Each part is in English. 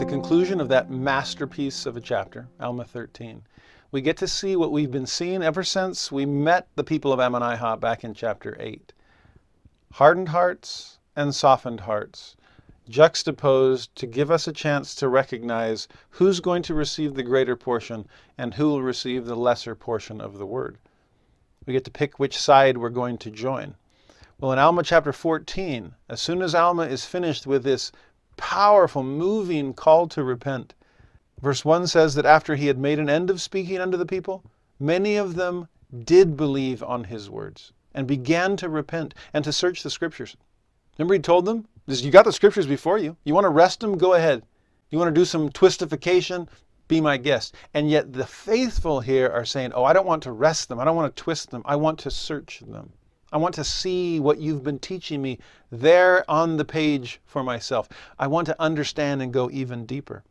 the conclusion of that masterpiece of a chapter, Alma 13, we get to see what we've been seeing ever since we met the people of Ammonihah back in chapter 8. Hardened hearts and softened hearts juxtaposed to give us a chance to recognize who's going to receive the greater portion and who will receive the lesser portion of the word. We get to pick which side we're going to join. Well, in Alma chapter 14, as soon as Alma is finished with this powerful, moving call to repent, verse 1 says that after he had made an end of speaking unto the people, many of them did believe on his words and began to repent and to search the scriptures. Remember, he told them, You got the scriptures before you. You want to wrest them? Go ahead. You want to do some twistification? Be my guest. And yet the faithful here are saying, Oh, I don't want to wrest them. I don't want to twist them. I want to search them. I want to see what you've been teaching me there on the page for myself. I want to understand and go even deeper.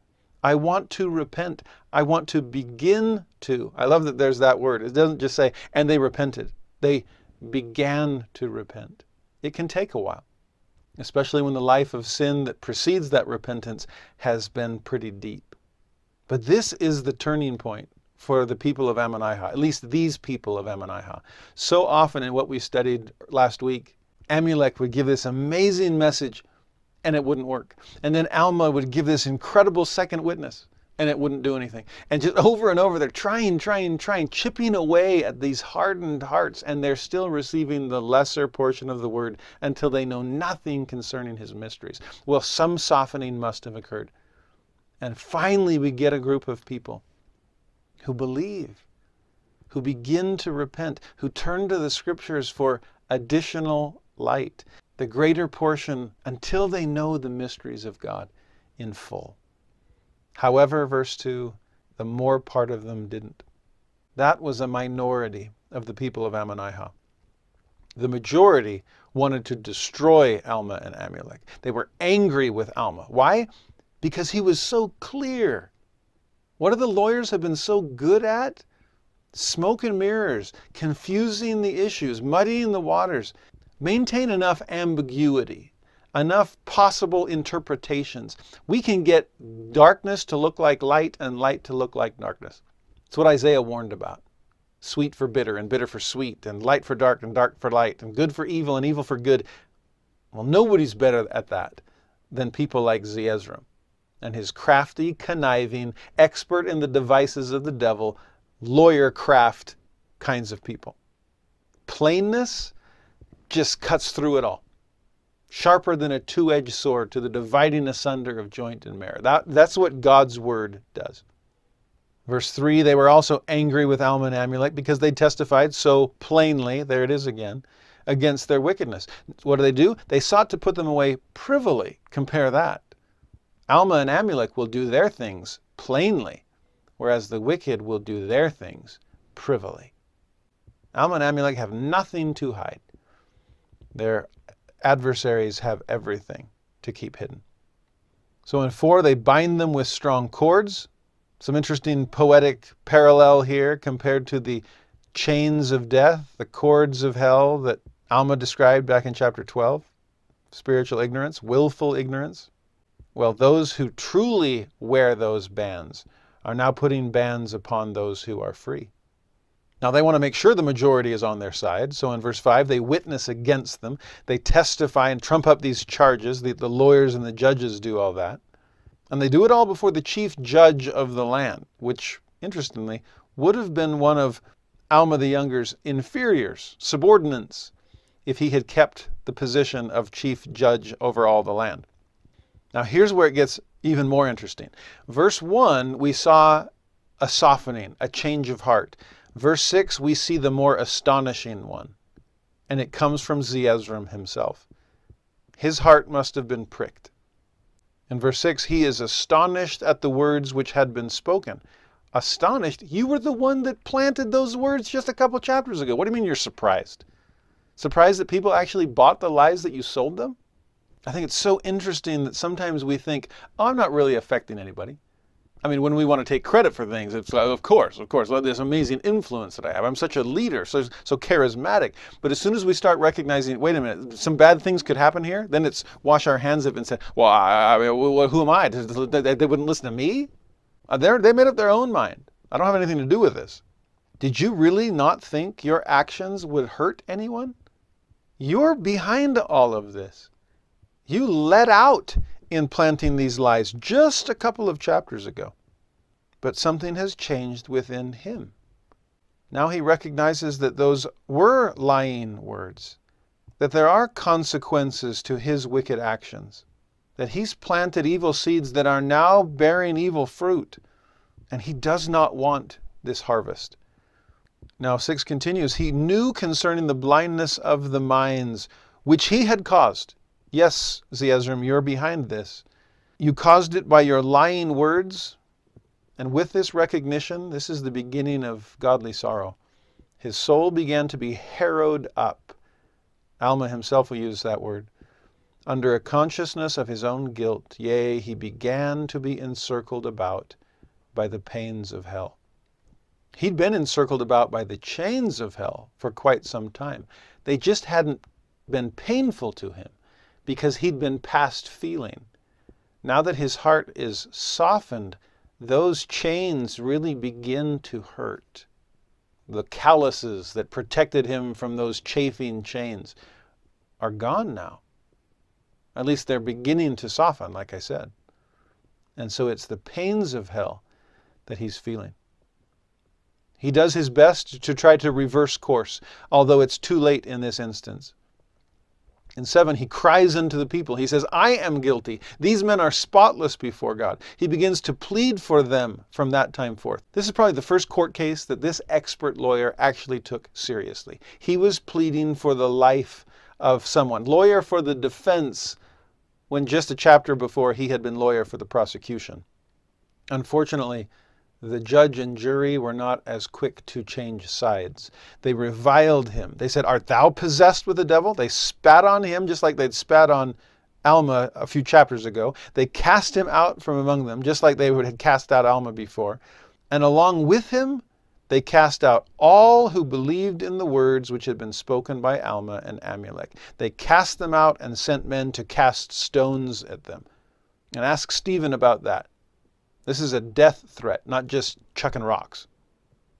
I want to repent. I want to begin to. I love that there's that word. It doesn't just say, and they repented. They began to repent. It can take a while especially when the life of sin that precedes that repentance has been pretty deep. But this is the turning point for the people of Ammonihah, at least these people of Ammonihah. So often in what we studied last week, Amulek would give this amazing message and it wouldn't work. And then Alma would give this incredible second witness and it wouldn't do anything. And just over and over, they're trying, trying, trying, chipping away at these hardened hearts, and they're still receiving the lesser portion of the word until they know nothing concerning his mysteries. Well, some softening must have occurred. And finally, we get a group of people who believe, who begin to repent, who turn to the scriptures for additional light, the greater portion until they know the mysteries of God in full. However, verse 2, the more part of them didn't. That was a minority of the people of Ammonihah. The majority wanted to destroy Alma and Amulek. They were angry with Alma. Why? Because he was so clear. What do the lawyers have been so good at? Smoke and mirrors, confusing the issues, muddying the waters. Maintain enough ambiguity enough possible interpretations. We can get darkness to look like light and light to look like darkness. It's what Isaiah warned about. Sweet for bitter and bitter for sweet and light for dark and dark for light and good for evil and evil for good. Well, nobody's better at that than people like Zeezrom and his crafty, conniving, expert in the devices of the devil, lawyer craft kinds of people. Plainness just cuts through it all sharper than a two edged sword to the dividing asunder of joint and marrow. That, that's what God's word does. Verse 3 They were also angry with Alma and Amulek because they testified so plainly, there it is again, against their wickedness. What do they do? They sought to put them away privily. Compare that. Alma and Amulek will do their things plainly, whereas the wicked will do their things privily. Alma and Amulek have nothing to hide. They're adversaries have everything to keep hidden. So in 4, they bind them with strong cords. Some interesting poetic parallel here compared to the chains of death, the cords of hell that Alma described back in chapter 12. Spiritual ignorance, willful ignorance. Well, those who truly wear those bands are now putting bands upon those who are free. Now, they want to make sure the majority is on their side. So in verse 5, they witness against them. They testify and trump up these charges. The, the lawyers and the judges do all that. And they do it all before the chief judge of the land, which, interestingly, would have been one of Alma the Younger's inferiors, subordinates, if he had kept the position of chief judge over all the land. Now, here's where it gets even more interesting. Verse 1, we saw a softening, a change of heart. Verse 6, we see the more astonishing one, and it comes from Zeezrom himself. His heart must have been pricked. In verse 6, he is astonished at the words which had been spoken. Astonished? You were the one that planted those words just a couple chapters ago. What do you mean you're surprised? Surprised that people actually bought the lies that you sold them? I think it's so interesting that sometimes we think, oh, I'm not really affecting anybody. I mean, when we want to take credit for things, it's like, of course, of course, well, this amazing influence that I have. I'm such a leader, so so charismatic. But as soon as we start recognizing, wait a minute, some bad things could happen here, then it's wash our hands of it and say, well, I, I mean, who am I? They, they wouldn't listen to me. Uh, they they made up their own mind. I don't have anything to do with this. Did you really not think your actions would hurt anyone? You're behind all of this. You let out in planting these lies just a couple of chapters ago. But something has changed within him. Now he recognizes that those were lying words, that there are consequences to his wicked actions, that he's planted evil seeds that are now bearing evil fruit, and he does not want this harvest. Now, 6 continues He knew concerning the blindness of the minds, which he had caused Yes, Zeezrom, you're behind this. You caused it by your lying words. And with this recognition, this is the beginning of godly sorrow. His soul began to be harrowed up. Alma himself will use that word. Under a consciousness of his own guilt, yea, he began to be encircled about by the pains of hell. He'd been encircled about by the chains of hell for quite some time. They just hadn't been painful to him because he'd been past feeling. Now that his heart is softened, those chains really begin to hurt. The calluses that protected him from those chafing chains are gone now. At least they're beginning to soften, like I said. And so it's the pains of hell that he's feeling. He does his best to try to reverse course, although it's too late in this instance. In 7, he cries unto the people. He says, I am guilty. These men are spotless before God. He begins to plead for them from that time forth. This is probably the first court case that this expert lawyer actually took seriously. He was pleading for the life of someone, lawyer for the defense, when just a chapter before he had been lawyer for the prosecution. Unfortunately, the judge and jury were not as quick to change sides. They reviled him. They said, Art thou possessed with the devil? They spat on him just like they'd spat on Alma a few chapters ago. They cast him out from among them, just like they would had cast out Alma before. And along with him, they cast out all who believed in the words which had been spoken by Alma and Amulek. They cast them out and sent men to cast stones at them. And ask Stephen about that. This is a death threat, not just chucking rocks.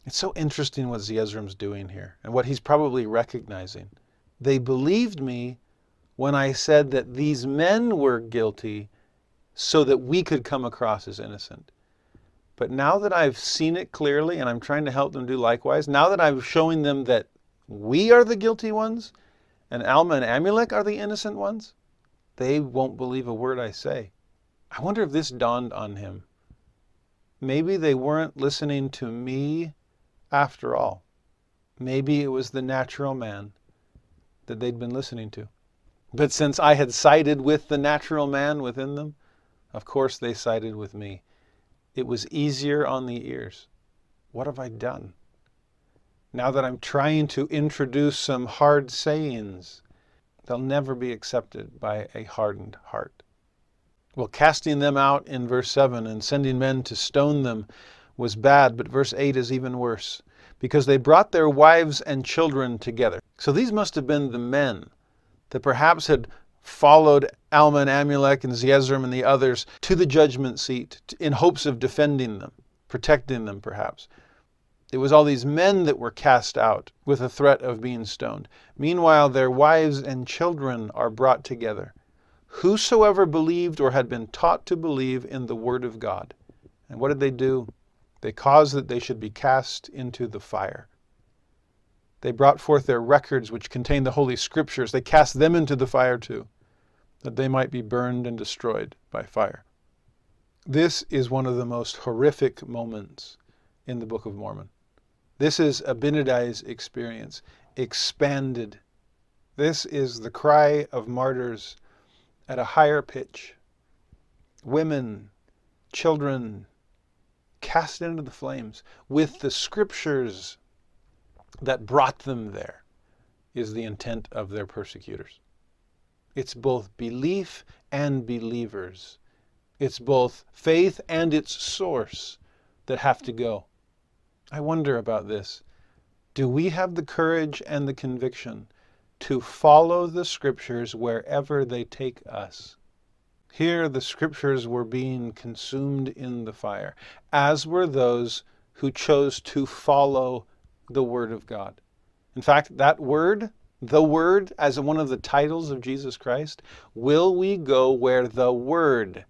It's so interesting what Zeezrom's doing here and what he's probably recognizing. They believed me when I said that these men were guilty so that we could come across as innocent. But now that I've seen it clearly and I'm trying to help them do likewise, now that I'm showing them that we are the guilty ones and Alma and Amulek are the innocent ones, they won't believe a word I say. I wonder if this dawned on him Maybe they weren't listening to me after all. Maybe it was the natural man that they'd been listening to. But since I had sided with the natural man within them, of course they sided with me. It was easier on the ears. What have I done? Now that I'm trying to introduce some hard sayings, they'll never be accepted by a hardened heart. Well, casting them out in verse 7 and sending men to stone them was bad, but verse 8 is even worse because they brought their wives and children together. So these must have been the men that perhaps had followed Alma and Amulek and Zeezrom and the others to the judgment seat in hopes of defending them, protecting them perhaps. It was all these men that were cast out with a threat of being stoned. Meanwhile, their wives and children are brought together whosoever believed or had been taught to believe in the word of God. And what did they do? They caused that they should be cast into the fire. They brought forth their records, which contained the Holy Scriptures. They cast them into the fire too, that they might be burned and destroyed by fire. This is one of the most horrific moments in the Book of Mormon. This is Abinadi's experience, expanded. This is the cry of martyrs at a higher pitch. Women, children, cast into the flames with the scriptures that brought them there is the intent of their persecutors. It's both belief and believers It's both faith and its source that have to go. I wonder about this. Do we have the courage and the conviction to follow the scriptures wherever they take us? Here the scriptures were being consumed in the fire, as were those who chose to follow the Word of God. In fact, that word, the Word, as one of the titles of Jesus Christ, will we go where the Word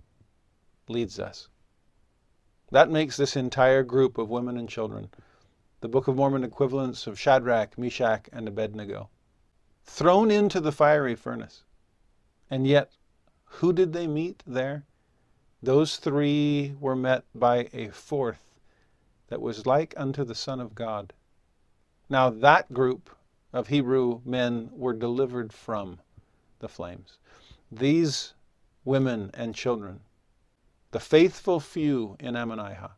leads us? That makes this entire group of women and children the Book of Mormon equivalents of Shadrach, Meshach, and Abednego, thrown into the fiery furnace. And yet, who did they meet there? Those three were met by a fourth that was like unto the Son of God. Now, that group of Hebrew men were delivered from the flames. These women and children, the faithful few in Ammonihah,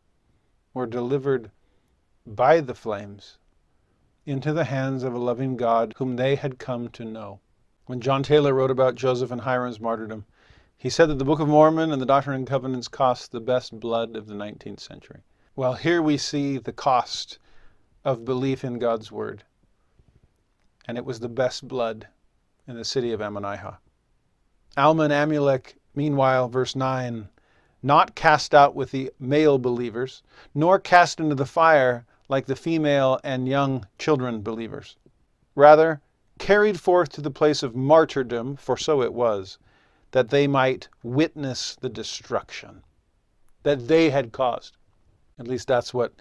were delivered by the flames into the hands of a loving God whom they had come to know. When John Taylor wrote about Joseph and Hyrum's martyrdom, he said that the Book of Mormon and the Doctrine and Covenants cost the best blood of the 19th century. Well, here we see the cost of belief in God's Word. And it was the best blood in the city of Ammonihah. Alma and Amulek, meanwhile, verse 9, not cast out with the male believers, nor cast into the fire like the female and young children believers. Rather, carried forth to the place of martyrdom, for so it was, that they might witness the destruction that they had caused. At least that's what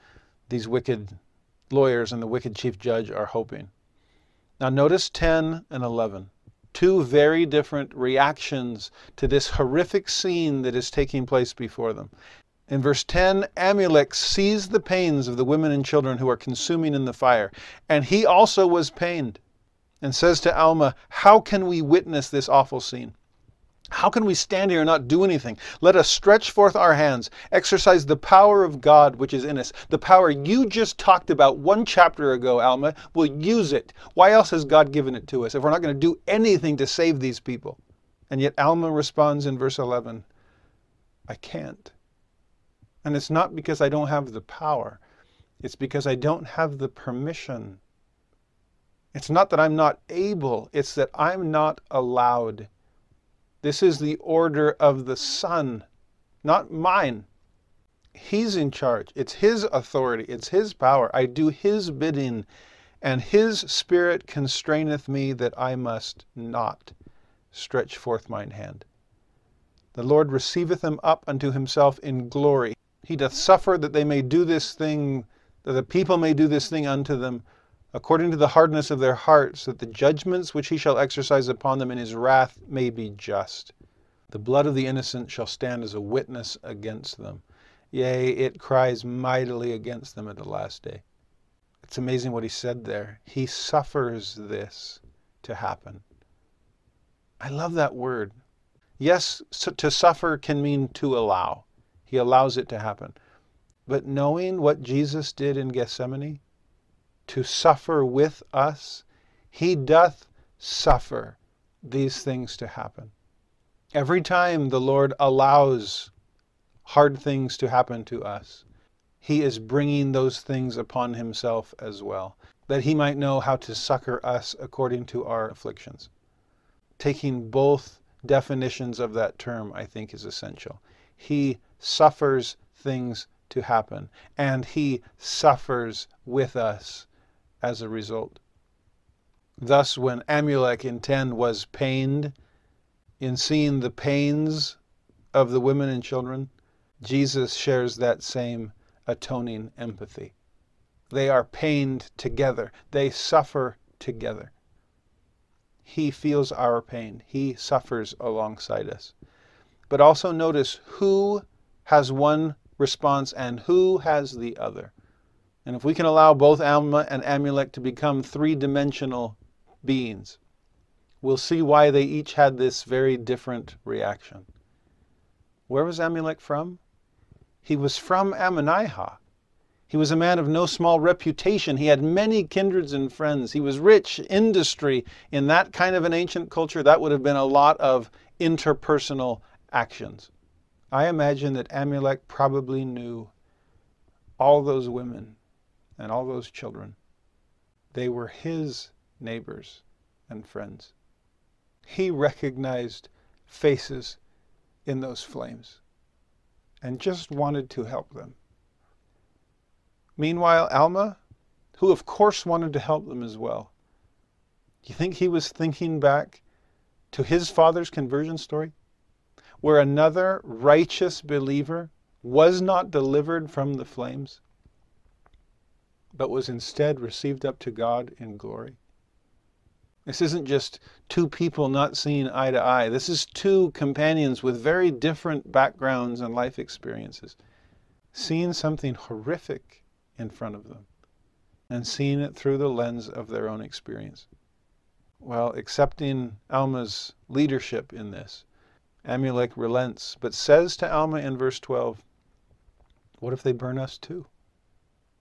these wicked lawyers and the wicked chief judge are hoping. Now, notice 10 and 11. Two very different reactions to this horrific scene that is taking place before them. In verse 10, Amulek sees the pains of the women and children who are consuming in the fire, and he also was pained, and says to Alma, How can we witness this awful scene? How can we stand here and not do anything? Let us stretch forth our hands, exercise the power of God which is in us. The power you just talked about one chapter ago, Alma. We'll use it. Why else has God given it to us if we're not going to do anything to save these people? And yet Alma responds in verse 11, I can't. And it's not because I don't have the power, it's because I don't have the permission. It's not that I'm not able, it's that I'm not allowed. This is the order of the Son, not mine. He's in charge. It's His authority. It's His power. I do His bidding, and His Spirit constraineth me that I must not stretch forth mine hand. The Lord receiveth them up unto Himself in glory. He doth suffer that they may do this thing, that the people may do this thing unto them according to the hardness of their hearts, that the judgments which he shall exercise upon them in his wrath may be just. The blood of the innocent shall stand as a witness against them. Yea, it cries mightily against them at the last day. It's amazing what he said there. He suffers this to happen. I love that word. Yes, to suffer can mean to allow. He allows it to happen. But knowing what Jesus did in Gethsemane, to suffer with us, he doth suffer these things to happen. Every time the Lord allows hard things to happen to us, he is bringing those things upon himself as well, that he might know how to succor us according to our afflictions. Taking both definitions of that term, I think, is essential. He suffers things to happen, and he suffers with us as a result. Thus, when Amulek in 10 was pained in seeing the pains of the women and children, Jesus shares that same atoning empathy. They are pained together, they suffer together. He feels our pain, He suffers alongside us. But also notice who has one response and who has the other. And if we can allow both Alma and Amulek to become three dimensional beings, we'll see why they each had this very different reaction. Where was Amulek from? He was from Ammonihah. He was a man of no small reputation. He had many kindreds and friends. He was rich, industry. In that kind of an ancient culture, that would have been a lot of interpersonal actions. I imagine that Amulek probably knew all those women and all those children. They were his neighbors and friends. He recognized faces in those flames and just wanted to help them. Meanwhile, Alma, who of course wanted to help them as well, do you think he was thinking back to his father's conversion story? Where another righteous believer was not delivered from the flames, but was instead received up to God in glory. This isn't just two people not seeing eye to eye. This is two companions with very different backgrounds and life experiences, seeing something horrific in front of them and seeing it through the lens of their own experience. Well, accepting Alma's leadership in this, Amulek relents, but says to Alma in verse 12, what if they burn us too?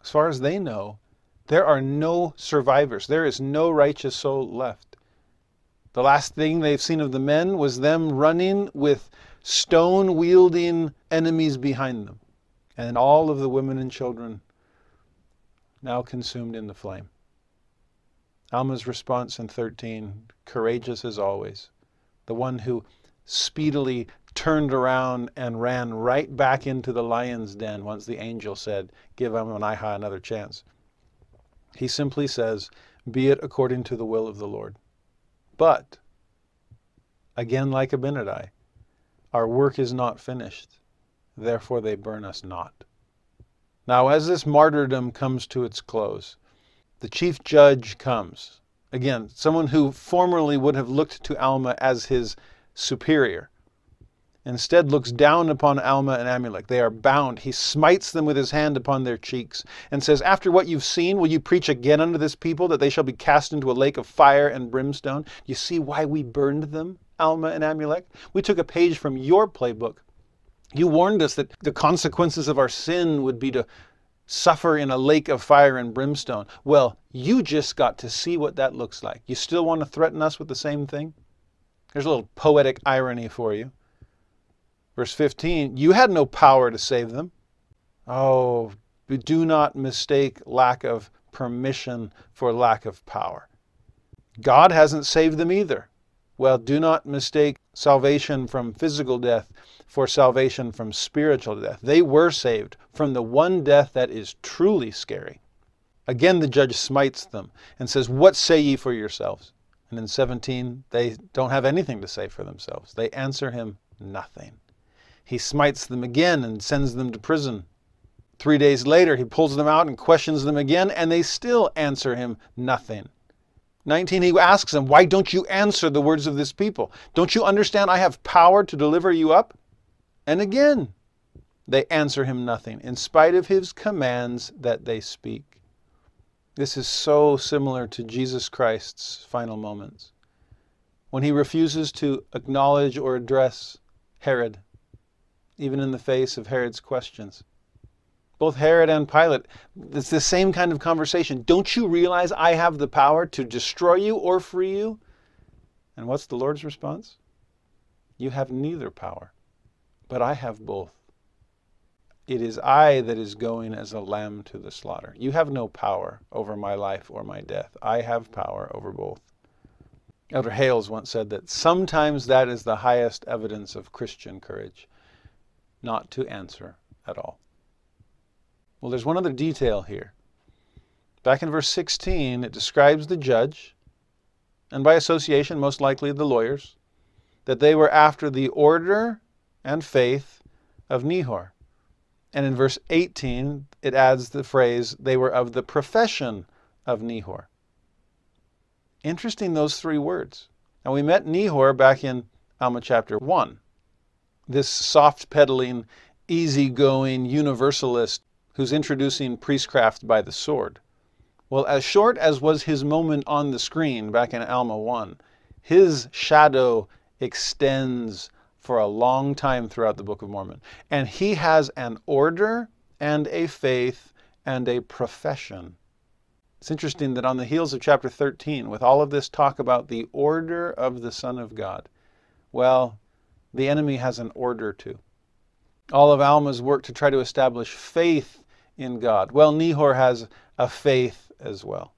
As far as they know, there are no survivors. There is no righteous soul left. The last thing they've seen of the men was them running with stone wielding enemies behind them, and all of the women and children now consumed in the flame. Alma's response in 13, courageous as always, the one who speedily turned around and ran right back into the lion's den once the angel said, Give Ammonihah another chance. He simply says, Be it according to the will of the Lord. But, again like Abinadi, our work is not finished, therefore they burn us not. Now, as this martyrdom comes to its close, the chief judge comes. Again, someone who formerly would have looked to Alma as his superior instead looks down upon Alma and Amulek. They are bound. He smites them with his hand upon their cheeks and says, After what you've seen, will you preach again unto this people that they shall be cast into a lake of fire and brimstone? You see why we burned them, Alma and Amulek? We took a page from your playbook. You warned us that the consequences of our sin would be to suffer in a lake of fire and brimstone. Well, you just got to see what that looks like. You still want to threaten us with the same thing? There's a little poetic irony for you. Verse 15, you had no power to save them. Oh, do not mistake lack of permission for lack of power. God hasn't saved them either. Well, do not mistake salvation from physical death for salvation from spiritual death. They were saved from the one death that is truly scary. Again, the judge smites them and says, What say ye for yourselves? And in 17, they don't have anything to say for themselves. They answer him nothing. He smites them again and sends them to prison. Three days later, he pulls them out and questions them again, and they still answer him nothing. 19, he asks them, Why don't you answer the words of this people? Don't you understand I have power to deliver you up? And again, they answer him nothing, in spite of his commands that they speak. This is so similar to Jesus Christ's final moments when he refuses to acknowledge or address Herod, even in the face of Herod's questions. Both Herod and Pilate, it's the same kind of conversation. Don't you realize I have the power to destroy you or free you? And what's the Lord's response? You have neither power, but I have both. It is I that is going as a lamb to the slaughter. You have no power over my life or my death. I have power over both. Elder Hales once said that sometimes that is the highest evidence of Christian courage, not to answer at all. Well, there's one other detail here. Back in verse 16, it describes the judge, and by association, most likely the lawyers, that they were after the order and faith of Nehor. And in verse 18, it adds the phrase, they were of the profession of Nehor. Interesting, those three words. And we met Nehor back in Alma chapter 1. This soft pedaling, easygoing universalist who's introducing priestcraft by the sword. Well, as short as was his moment on the screen back in Alma 1, his shadow extends for a long time throughout the Book of Mormon. And he has an order and a faith and a profession. It's interesting that on the heels of chapter 13, with all of this talk about the order of the Son of God, well, the enemy has an order too. All of Alma's work to try to establish faith in God. Well, Nehor has a faith as well.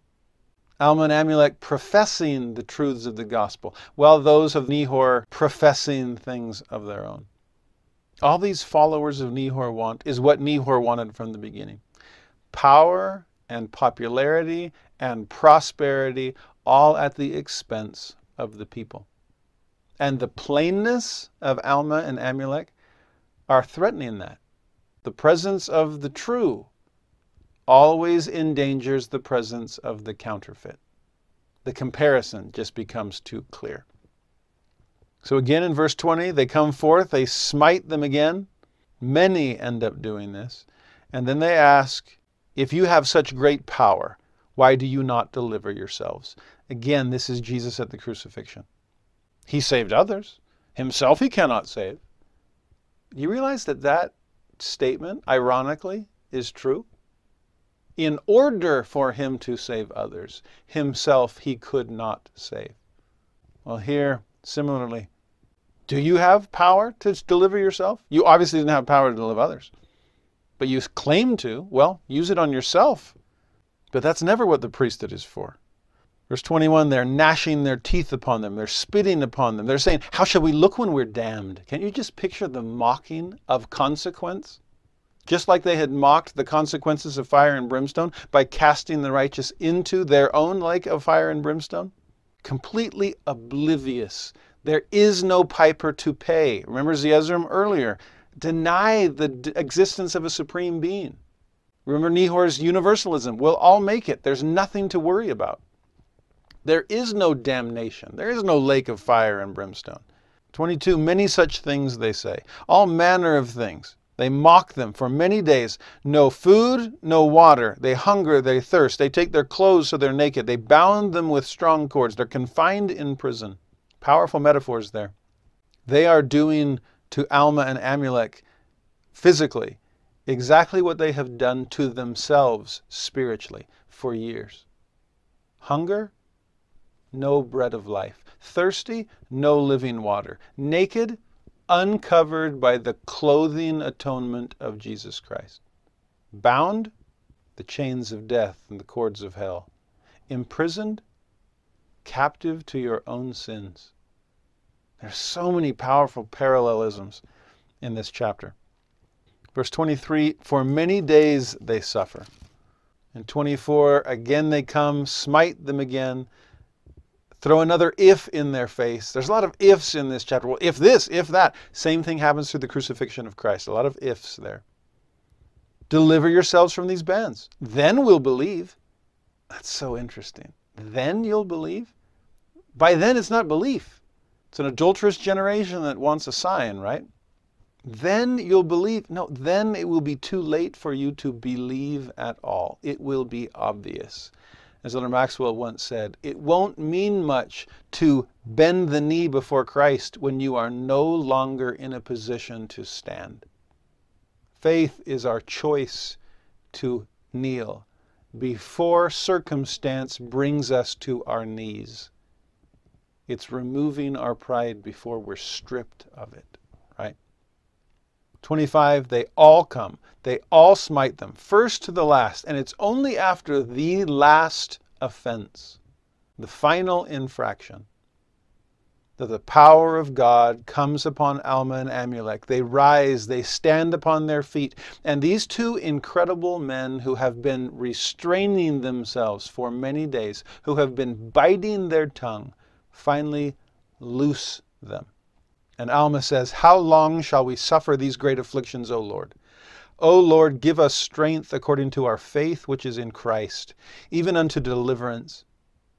Alma and Amulek professing the truths of the gospel, while those of Nehor professing things of their own. All these followers of Nehor want is what Nehor wanted from the beginning power and popularity and prosperity, all at the expense of the people. And the plainness of Alma and Amulek are threatening that. The presence of the true always endangers the presence of the counterfeit. The comparison just becomes too clear. So again in verse 20, they come forth, they smite them again. Many end up doing this. And then they ask, If you have such great power, why do you not deliver yourselves? Again, this is Jesus at the crucifixion. He saved others. Himself he cannot save. You realize that that statement, ironically, is true? In order for him to save others, himself he could not save. Well, here, similarly, do you have power to deliver yourself? You obviously didn't have power to deliver others. But you claim to. Well, use it on yourself. But that's never what the priesthood is for. Verse 21 they're gnashing their teeth upon them, they're spitting upon them. They're saying, How shall we look when we're damned? Can't you just picture the mocking of consequence? Just like they had mocked the consequences of fire and brimstone by casting the righteous into their own lake of fire and brimstone? Completely oblivious there is no piper to pay. Remember Zeezrom earlier. Deny the existence of a supreme being. Remember Nehor's universalism. We'll all make it. There's nothing to worry about. There is no damnation. There is no lake of fire and brimstone. 22. Many such things they say, all manner of things. They mock them for many days. No food, no water. They hunger, they thirst. They take their clothes so they're naked. They bound them with strong cords. They're confined in prison. Powerful metaphors there. They are doing to Alma and Amulek physically exactly what they have done to themselves spiritually for years. Hunger, no bread of life. Thirsty, no living water. Naked, uncovered by the clothing atonement of Jesus Christ. Bound, the chains of death and the cords of hell. Imprisoned, captive to your own sins. There's so many powerful parallelisms in this chapter. Verse 23 For many days they suffer. In 24, again they come, smite them again, throw another if in their face. There's a lot of ifs in this chapter. Well, if this, if that. Same thing happens through the crucifixion of Christ. A lot of ifs there. Deliver yourselves from these bands. Then we'll believe. That's so interesting then you'll believe? By then, it's not belief. It's an adulterous generation that wants a sign, right? Then you'll believe. No, then it will be too late for you to believe at all. It will be obvious. As Elder Maxwell once said, it won't mean much to bend the knee before Christ when you are no longer in a position to stand. Faith is our choice to kneel before circumstance brings us to our knees. It's removing our pride before we're stripped of it? 25, they all come. They all smite them, first to the last. And it's only after the last offense, the final infraction, that the power of God comes upon Alma and Amulek. They rise, they stand upon their feet. And these two incredible men who have been restraining themselves for many days, who have been biting their tongue, finally loose them. And Alma says, How long shall we suffer these great afflictions, O Lord? O Lord, give us strength according to our faith which is in Christ, even unto deliverance.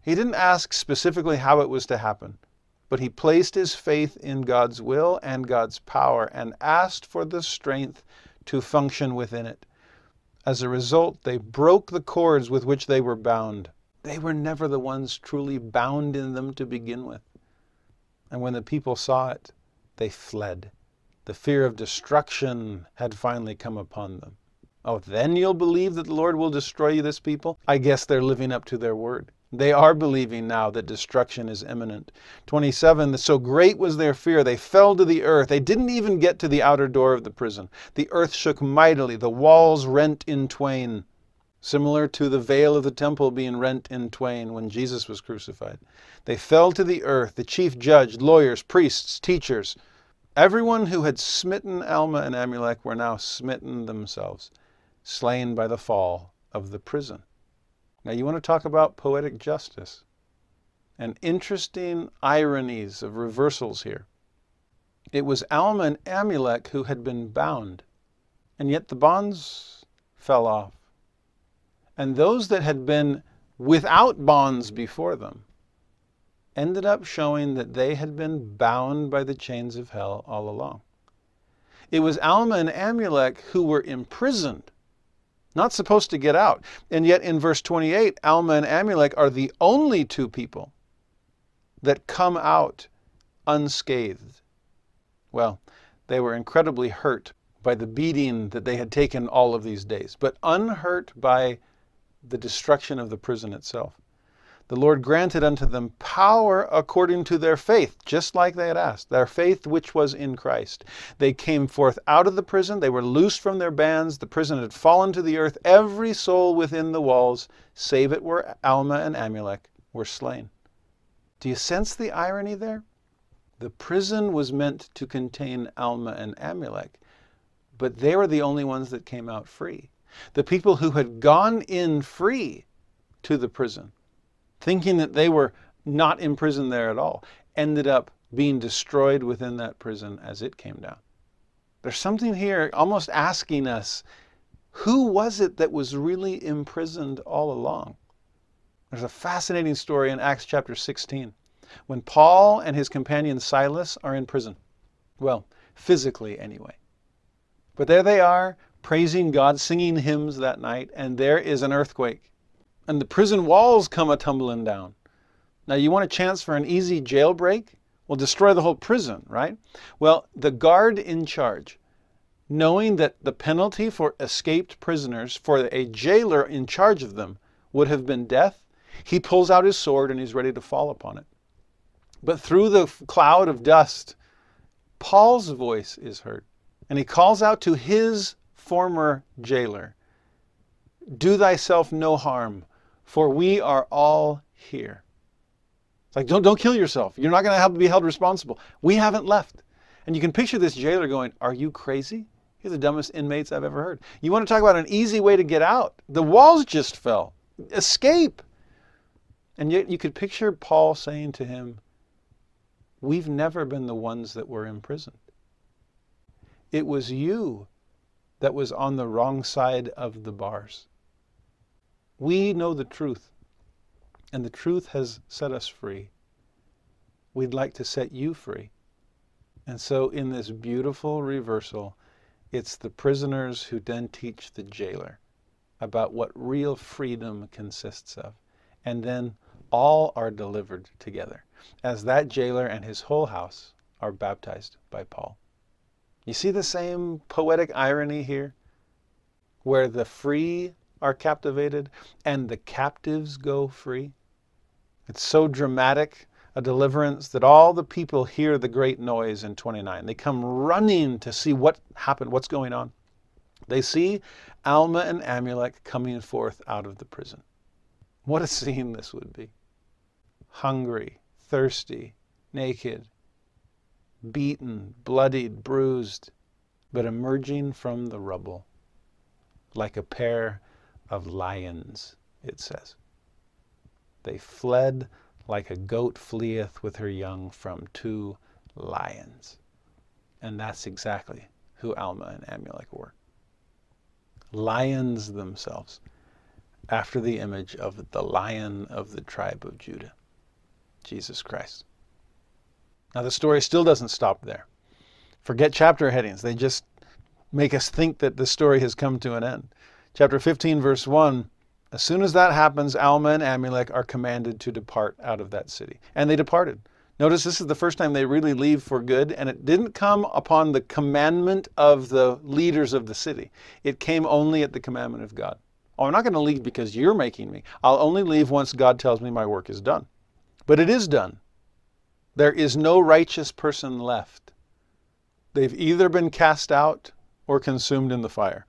He didn't ask specifically how it was to happen but he placed his faith in God's will and God's power and asked for the strength to function within it. As a result, they broke the cords with which they were bound. They were never the ones truly bound in them to begin with. And when the people saw it, they fled. The fear of destruction had finally come upon them. Oh, then you'll believe that the Lord will destroy this people? I guess they're living up to their word. They are believing now that destruction is imminent. 27, so great was their fear, they fell to the earth. They didn't even get to the outer door of the prison. The earth shook mightily, the walls rent in twain, similar to the veil of the temple being rent in twain when Jesus was crucified. They fell to the earth, the chief judge, lawyers, priests, teachers. Everyone who had smitten Alma and Amulek were now smitten themselves, slain by the fall of the prison. Now, you want to talk about poetic justice and interesting ironies of reversals here. It was Alma and Amulek who had been bound, and yet the bonds fell off. And those that had been without bonds before them ended up showing that they had been bound by the chains of hell all along. It was Alma and Amulek who were imprisoned not supposed to get out. And yet in verse 28, Alma and Amulek are the only two people that come out unscathed. Well, they were incredibly hurt by the beating that they had taken all of these days, but unhurt by the destruction of the prison itself the Lord granted unto them power according to their faith, just like they had asked, their faith which was in Christ. They came forth out of the prison, they were loosed from their bands, the prison had fallen to the earth, every soul within the walls, save it were Alma and Amulek, were slain. Do you sense the irony there? The prison was meant to contain Alma and Amulek, but they were the only ones that came out free. The people who had gone in free to the prison thinking that they were not imprisoned there at all, ended up being destroyed within that prison as it came down. There's something here almost asking us who was it that was really imprisoned all along? There's a fascinating story in Acts chapter 16 when Paul and his companion Silas are in prison. Well, physically anyway. But there they are, praising God, singing hymns that night, and there is an earthquake and the prison walls come a tumbling down. Now, you want a chance for an easy jailbreak? Well, destroy the whole prison, right? Well, the guard in charge, knowing that the penalty for escaped prisoners, for a jailer in charge of them, would have been death, he pulls out his sword and he's ready to fall upon it. But through the cloud of dust, Paul's voice is heard, and he calls out to his former jailer Do thyself no harm, for we are all here. It's like, don't, don't kill yourself. You're not going to be held responsible. We haven't left. And you can picture this jailer going, Are you crazy? You're the dumbest inmates I've ever heard. You want to talk about an easy way to get out? The walls just fell. Escape. And yet you could picture Paul saying to him, We've never been the ones that were imprisoned. It was you that was on the wrong side of the bars. We know the truth, and the truth has set us free. We'd like to set you free. And so, in this beautiful reversal, it's the prisoners who then teach the jailer about what real freedom consists of. And then all are delivered together as that jailer and his whole house are baptized by Paul. You see the same poetic irony here? Where the free are captivated and the captives go free. It's so dramatic a deliverance that all the people hear the great noise in 29. They come running to see what happened, what's going on. They see Alma and Amulek coming forth out of the prison. What a scene this would be. Hungry, thirsty, naked, beaten, bloodied, bruised, but emerging from the rubble like a pair of lions, it says. They fled like a goat fleeth with her young from two lions. And that's exactly who Alma and Amulek were. Lions themselves, after the image of the lion of the tribe of Judah, Jesus Christ. Now, the story still doesn't stop there. Forget chapter headings, they just make us think that the story has come to an end. Chapter 15, verse 1 As soon as that happens, Alma and Amulek are commanded to depart out of that city. And they departed. Notice this is the first time they really leave for good, and it didn't come upon the commandment of the leaders of the city. It came only at the commandment of God. Oh, I'm not going to leave because you're making me. I'll only leave once God tells me my work is done. But it is done. There is no righteous person left. They've either been cast out or consumed in the fire,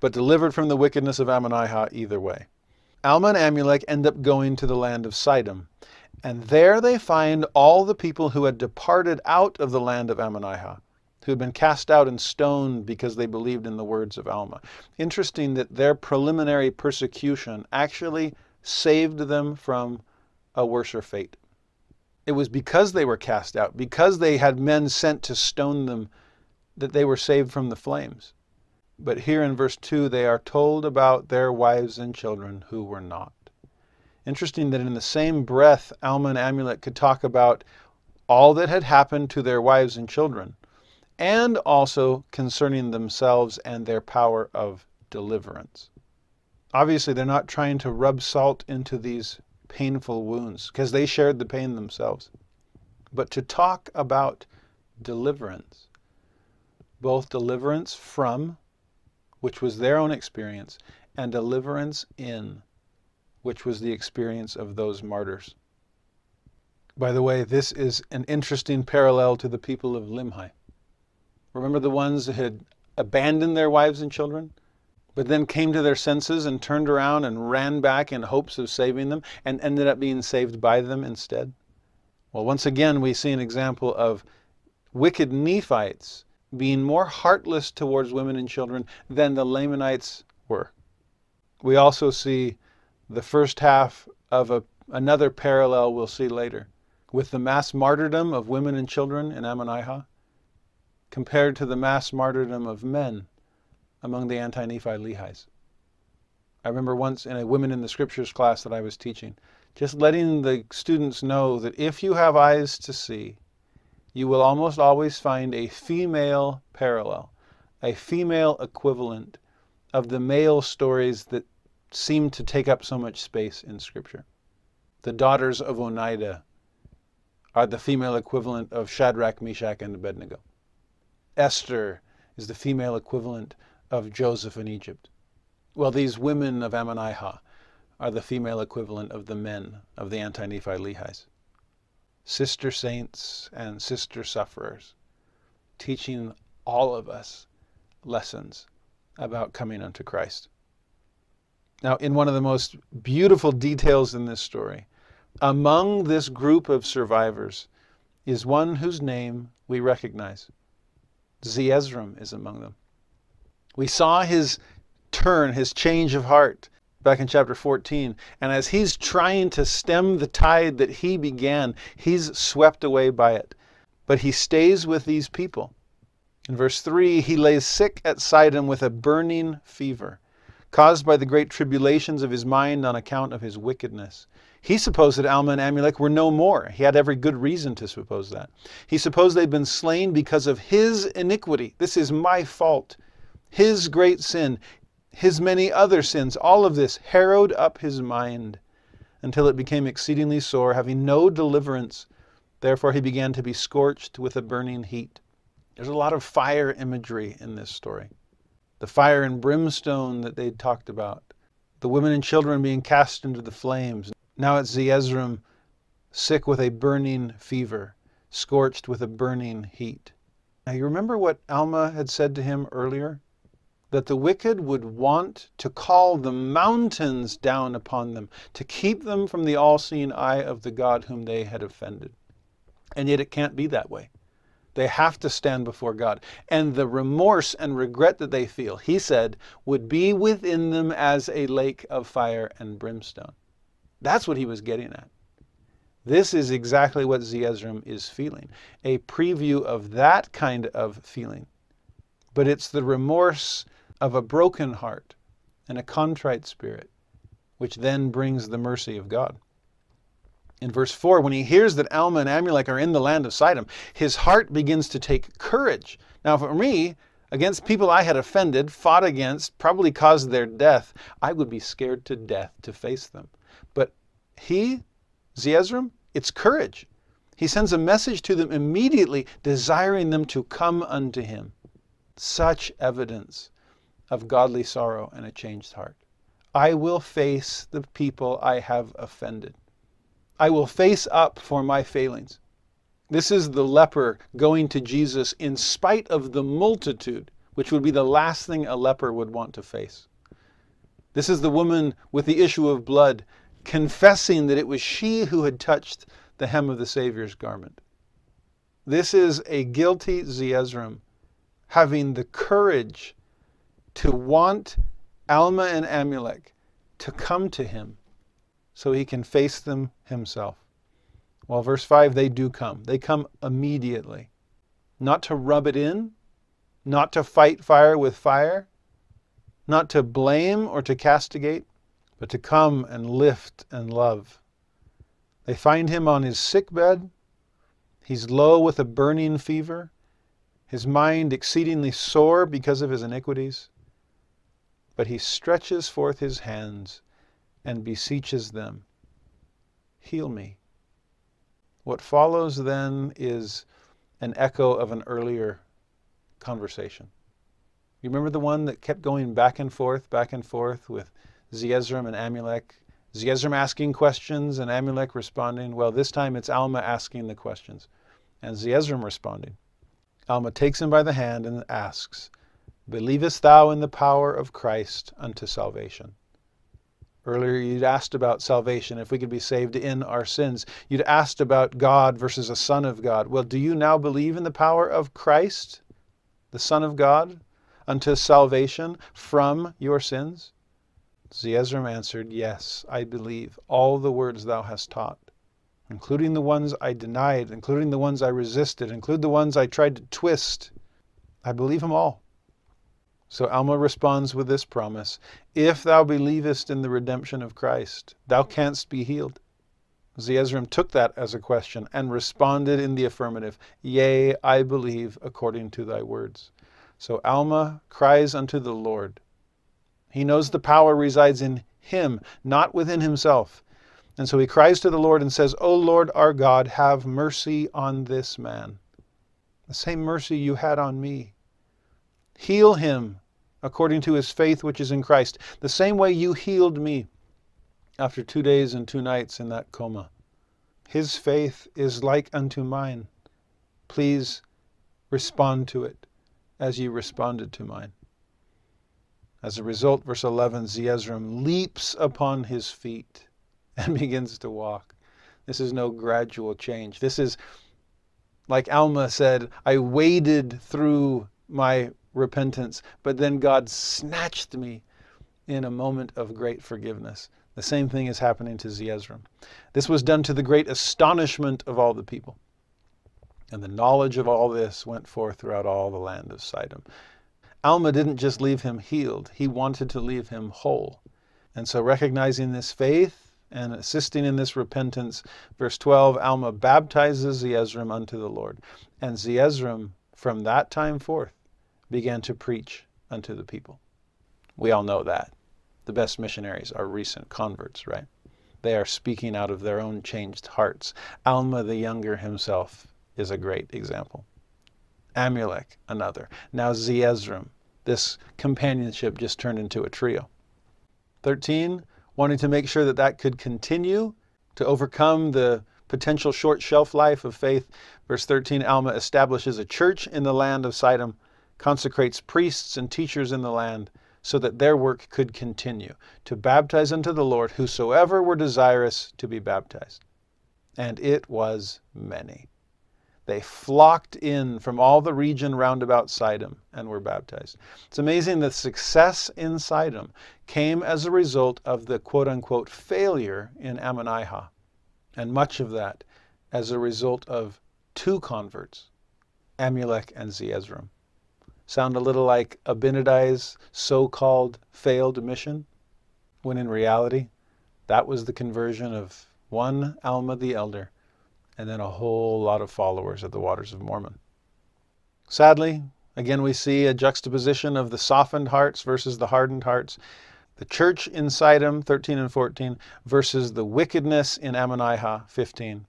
but delivered from the wickedness of Ammonihah either way. Alma and Amulek end up going to the land of Sidom, and there they find all the people who had departed out of the land of Ammonihah, who had been cast out and stoned because they believed in the words of Alma. Interesting that their preliminary persecution actually saved them from a worser fate. It was because they were cast out, because they had men sent to stone them, that they were saved from the flames. But here in verse 2, they are told about their wives and children who were not. Interesting that in the same breath, Alma and Amulek could talk about all that had happened to their wives and children, and also concerning themselves and their power of deliverance. Obviously, they're not trying to rub salt into these painful wounds because they shared the pain themselves. But to talk about deliverance, both deliverance from, which was their own experience, and deliverance in, which was the experience of those martyrs. By the way, this is an interesting parallel to the people of Limhi. Remember the ones that had abandoned their wives and children, but then came to their senses and turned around and ran back in hopes of saving them and ended up being saved by them instead? Well, once again, we see an example of wicked Nephites being more heartless towards women and children than the Lamanites were. We also see the first half of a, another parallel we'll see later with the mass martyrdom of women and children in Ammonihah compared to the mass martyrdom of men among the anti-Nephi Lehis. I remember once in a Women in the Scriptures class that I was teaching, just letting the students know that if you have eyes to see, you will almost always find a female parallel, a female equivalent of the male stories that seem to take up so much space in Scripture. The daughters of Onitah are the female equivalent of Shadrach, Meshach, and Abednego. Esther is the female equivalent of Joseph in Egypt. Well, these women of Ammonihah are the female equivalent of the men of the anti-Nephi Lehis. Sister saints and sister sufferers, teaching all of us lessons about coming unto Christ. Now, in one of the most beautiful details in this story, among this group of survivors is one whose name we recognize. Zeezrom is among them. We saw his turn, his change of heart back in chapter 14. And as he's trying to stem the tide that he began, he's swept away by it. But he stays with these people. In verse 3, he lays sick at Sidon with a burning fever, caused by the great tribulations of his mind on account of his wickedness. He supposed that Alma and Amulek were no more. He had every good reason to suppose that. He supposed they'd been slain because of his iniquity. This is my fault. His great sin, his many other sins, all of this harrowed up his mind until it became exceedingly sore, having no deliverance. Therefore he began to be scorched with a burning heat. There's a lot of fire imagery in this story. The fire and brimstone that they talked about, the women and children being cast into the flames, now it's Zeezrom, sick with a burning fever, scorched with a burning heat. Now you remember what Alma had said to him earlier? That the wicked would want to call the mountains down upon them, to keep them from the all-seeing eye of the God whom they had offended. And yet it can't be that way. They have to stand before God. And the remorse and regret that they feel, he said, would be within them as a lake of fire and brimstone. That's what he was getting at. This is exactly what Zeezrom is feeling, a preview of that kind of feeling. But it's the remorse of a broken heart and a contrite spirit, which then brings the mercy of God. In verse 4, when he hears that Alma and Amulek are in the land of Sidom, his heart begins to take courage. Now, for me, against people I had offended, fought against, probably caused their death, I would be scared to death to face them. But he, Zeezrom, it's courage. He sends a message to them immediately, desiring them to come unto him. Such evidence of godly sorrow and a changed heart. I will face the people I have offended. I will face up for my failings. This is the leper going to Jesus in spite of the multitude, which would be the last thing a leper would want to face. This is the woman with the issue of blood confessing that it was she who had touched the hem of the Savior's garment. This is a guilty Zeezrom having the courage to want Alma and Amulek to come to him so he can face them himself. Well, verse 5, they do come. They come immediately. Not to rub it in, not to fight fire with fire, not to blame or to castigate, but to come and lift and love. They find him on his sick bed. He's low with a burning fever, his mind exceedingly sore because of his iniquities. But he stretches forth his hands and beseeches them, Heal me. What follows then is an echo of an earlier conversation. You remember the one that kept going back and forth, back and forth with Zeezrom and Amulek? Zeezrom asking questions and Amulek responding. Well, this time it's Alma asking the questions and Zeezrom responding. Alma takes him by the hand and asks, Believest thou in the power of Christ unto salvation? Earlier, you'd asked about salvation, if we could be saved in our sins. You'd asked about God versus a Son of God. Well, do you now believe in the power of Christ, the Son of God, unto salvation from your sins? Zeezrom answered, Yes, I believe all the words thou hast taught, including the ones I denied, including the ones I resisted, including the ones I tried to twist. I believe them all. So Alma responds with this promise If thou believest in the redemption of Christ, thou canst be healed. Zeezrom took that as a question and responded in the affirmative Yea, I believe according to thy words. So Alma cries unto the Lord. He knows the power resides in him, not within himself. And so he cries to the Lord and says, O Lord our God, have mercy on this man. The same mercy you had on me. Heal him according to his faith which is in Christ, the same way you healed me after two days and two nights in that coma. His faith is like unto mine. Please respond to it as you responded to mine. As a result, verse 11, Zeezrom leaps upon his feet and begins to walk. This is no gradual change. This is, like Alma said, I waded through my repentance, but then God snatched me in a moment of great forgiveness. The same thing is happening to Zeezrom. This was done to the great astonishment of all the people. And the knowledge of all this went forth throughout all the land of Sidom. Alma didn't just leave him healed, he wanted to leave him whole. And so, recognizing this faith and assisting in this repentance, verse 12 Alma baptizes Zeezrom unto the Lord. And Zeezrom, from that time forth, began to preach unto the people. We all know that. The best missionaries are recent converts, right? They are speaking out of their own changed hearts. Alma the Younger himself is a great example. Amulek, another. Now Zeezrom. This companionship just turned into a trio. 13, wanting to make sure that that could continue to overcome the potential short shelf life of faith. Verse 13, Alma establishes a church in the land of Sidom consecrates priests and teachers in the land so that their work could continue to baptize unto the Lord whosoever were desirous to be baptized. And it was many. They flocked in from all the region round about Sidom and were baptized. It's amazing the success in Sidom came as a result of the quote unquote failure in Ammonihah, and much of that as a result of two converts, Amulek and Zeezrom sound a little like Abinadi's so called failed mission, when in reality, that was the conversion of one Alma the Elder and then a whole lot of followers of the Waters of Mormon. Sadly, again we see a juxtaposition of the softened hearts versus the hardened hearts. The church in Sidom, 13 and 14, versus the wickedness in Ammonihah, 15.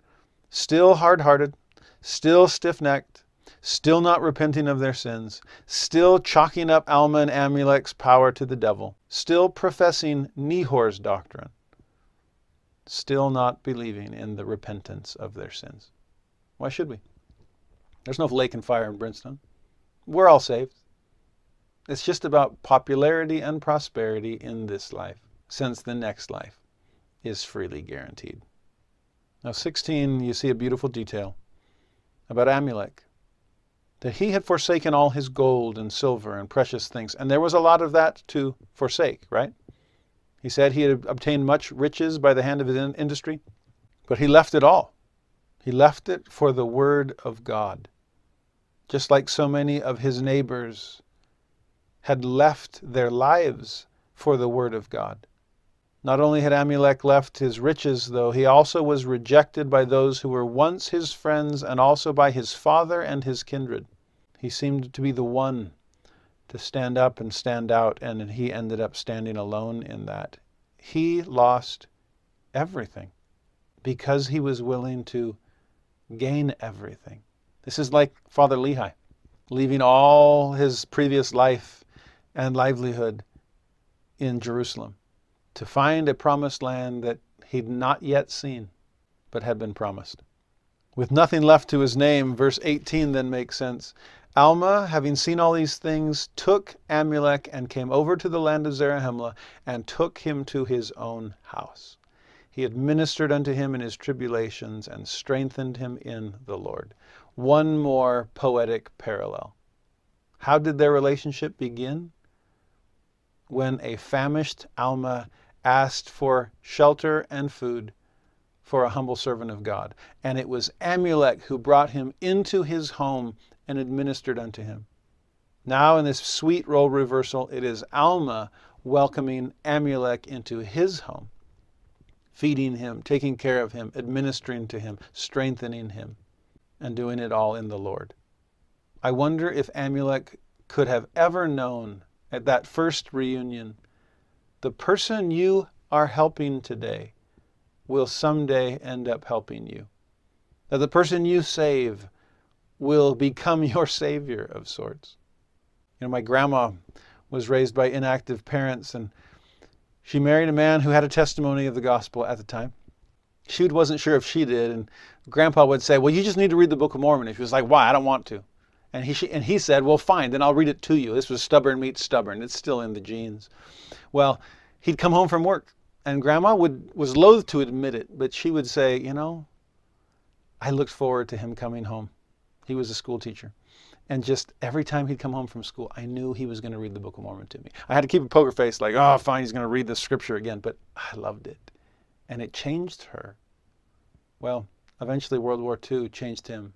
Still hard hearted, still stiff necked, still not repenting of their sins, still chalking up Alma and Amulek's power to the devil, still professing Nehor's doctrine, still not believing in the repentance of their sins. Why should we? There's no lake and fire in brimstone. We're all saved. It's just about popularity and prosperity in this life, since the next life is freely guaranteed. Now, 16, you see a beautiful detail about Amulek that he had forsaken all his gold and silver and precious things. And there was a lot of that to forsake, right? He said he had obtained much riches by the hand of his industry, but he left it all. He left it for the Word of God. Just like so many of his neighbors had left their lives for the Word of God. Not only had Amulek left his riches, though, he also was rejected by those who were once his friends and also by his father and his kindred. He seemed to be the one to stand up and stand out, and he ended up standing alone in that. He lost everything because he was willing to gain everything. This is like Father Lehi, leaving all his previous life and livelihood in Jerusalem to find a promised land that he'd not yet seen, but had been promised. With nothing left to his name, verse 18 then makes sense. Alma, having seen all these things, took Amulek and came over to the land of Zarahemla and took him to his own house. He administered unto him in his tribulations and strengthened him in the Lord. One more poetic parallel. How did their relationship begin? When a famished Alma asked for shelter and food for a humble servant of God. And it was Amulek who brought him into his home and administered unto him. Now, in this sweet role reversal, it is Alma welcoming Amulek into his home, feeding him, taking care of him, administering to him, strengthening him, and doing it all in the Lord. I wonder if Amulek could have ever known at that first reunion the person you are helping today will someday end up helping you. That the person you save will become your savior of sorts. You know, my grandma was raised by inactive parents and she married a man who had a testimony of the gospel at the time. She wasn't sure if she did, and grandpa would say, Well, you just need to read the Book of Mormon. And she was like, Why? I don't want to. And he, and he said, Well, fine, then I'll read it to you. This was stubborn meets stubborn. It's still in the genes. Well, he'd come home from work, and grandma would, was loath to admit it, but she would say, You know, I looked forward to him coming home. He was a school teacher. And just every time he'd come home from school, I knew he was going to read the Book of Mormon to me. I had to keep a poker face, like, oh, fine, he's going to read the scripture again. But I loved it. And it changed her. Well, eventually World War II changed him.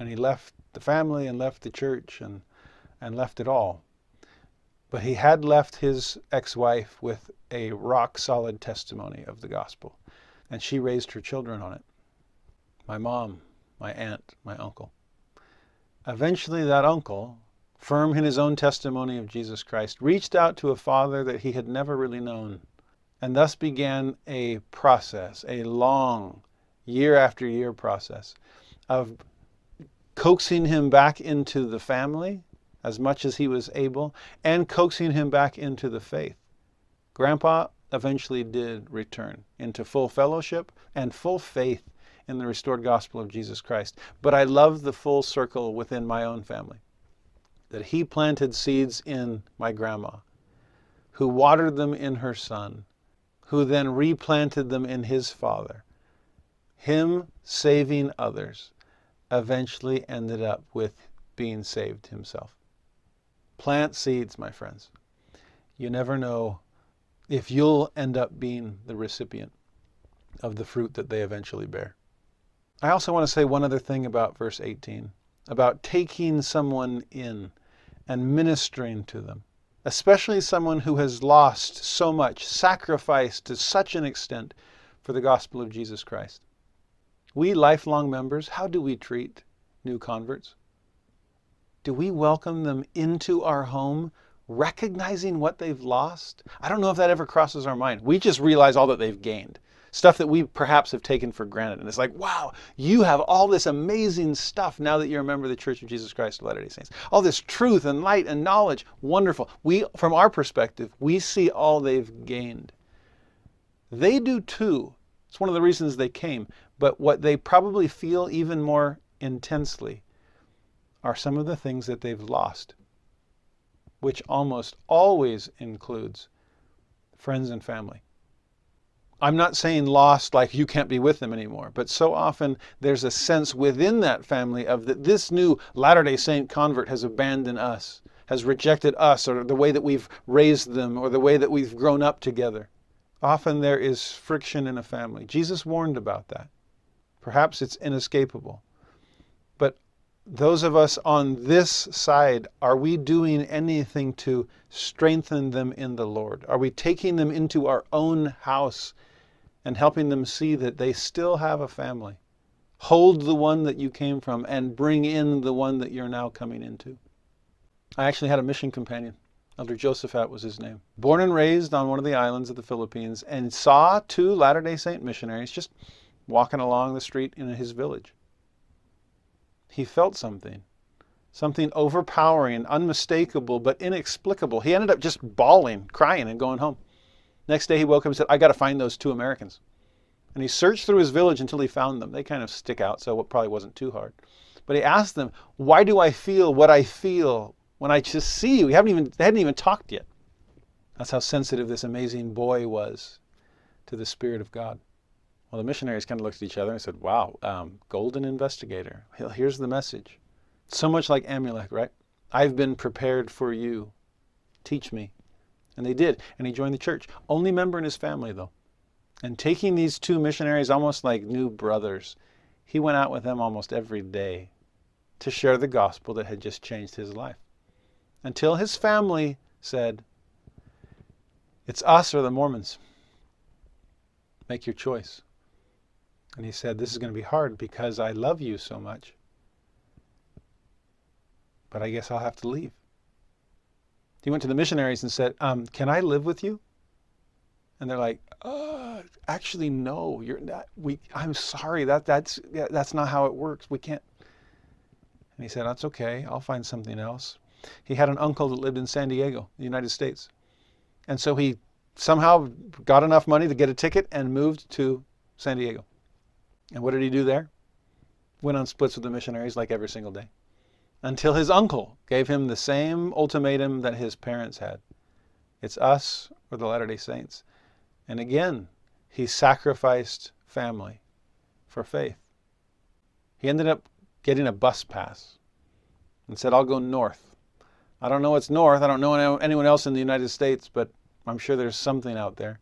And he left the family and left the church and, and left it all. But he had left his ex wife with a rock solid testimony of the gospel. And she raised her children on it. My mom, my aunt, my uncle. Eventually, that uncle, firm in his own testimony of Jesus Christ, reached out to a father that he had never really known. And thus began a process, a long, year after year process of coaxing him back into the family as much as he was able and coaxing him back into the faith. Grandpa eventually did return into full fellowship and full faith in the restored gospel of Jesus Christ. But I love the full circle within my own family. That he planted seeds in my grandma, who watered them in her son, who then replanted them in his father. Him saving others eventually ended up with being saved himself. Plant seeds, my friends. You never know if you'll end up being the recipient of the fruit that they eventually bear. I also want to say one other thing about verse 18 about taking someone in and ministering to them, especially someone who has lost so much, sacrificed to such an extent for the gospel of Jesus Christ. We lifelong members, how do we treat new converts? Do we welcome them into our home, recognizing what they've lost? I don't know if that ever crosses our mind. We just realize all that they've gained. stuff that we perhaps have taken for granted. And it's like, wow, you have all this amazing stuff now that you're a member of the Church of Jesus Christ of Latter day Saints. All this truth and light and knowledge. Wonderful. We, from our perspective, we see all they've gained. They do too. It's one of the reasons they came. But what they probably feel even more intensely are some of the things that they've lost, which almost always includes friends and family. I'm not saying lost like you can't be with them anymore, but so often there's a sense within that family of that this new Latter day Saint convert has abandoned us, has rejected us, or the way that we've raised them, or the way that we've grown up together. Often there is friction in a family. Jesus warned about that. Perhaps it's inescapable. But those of us on this side, are we doing anything to strengthen them in the Lord? Are we taking them into our own house and helping them see that they still have a family? Hold the one that you came from and bring in the one that you're now coming into. I actually had a mission companion Elder Josephat was his name. Born and raised on one of the islands of the Philippines and saw two Latter day Saint missionaries just walking along the street in his village. He felt something, something overpowering unmistakable but inexplicable. He ended up just bawling, crying, and going home. Next day he woke up and said, I got to find those two Americans. And he searched through his village until he found them. They kind of stick out, so it probably wasn't too hard. But he asked them, Why do I feel what I feel? when I just see you. We haven't even, they hadn't even talked yet. That's how sensitive this amazing boy was to the Spirit of God. Well, the missionaries kind of looked at each other and said, Wow, um, golden investigator. Here's the message. So much like Amulek, right? I've been prepared for you. Teach me. And they did. And he joined the church. Only member in his family, though. And taking these two missionaries almost like new brothers, he went out with them almost every day to share the gospel that had just changed his life until his family said, It's us or the Mormons. Make your choice. And he said, This is going to be hard because I love you so much. But I guess I'll have to leave. He went to the missionaries and said, um, Can I live with you? And they're like, uh, actually, no. You're not. We. I'm sorry. That that's that's not how it works. We can't. And he said, That's okay. I'll find something else. He had an uncle that lived in San Diego, the United States. And so he somehow got enough money to get a ticket and moved to San Diego. And what did he do there? Went on splits with the missionaries like every single day. Until his uncle gave him the same ultimatum that his parents had it's us or the Latter day Saints. And again, he sacrificed family for faith. He ended up getting a bus pass and said, I'll go north. I don't know what's north. I don't know anyone else in the United States, but I'm sure there's something out there.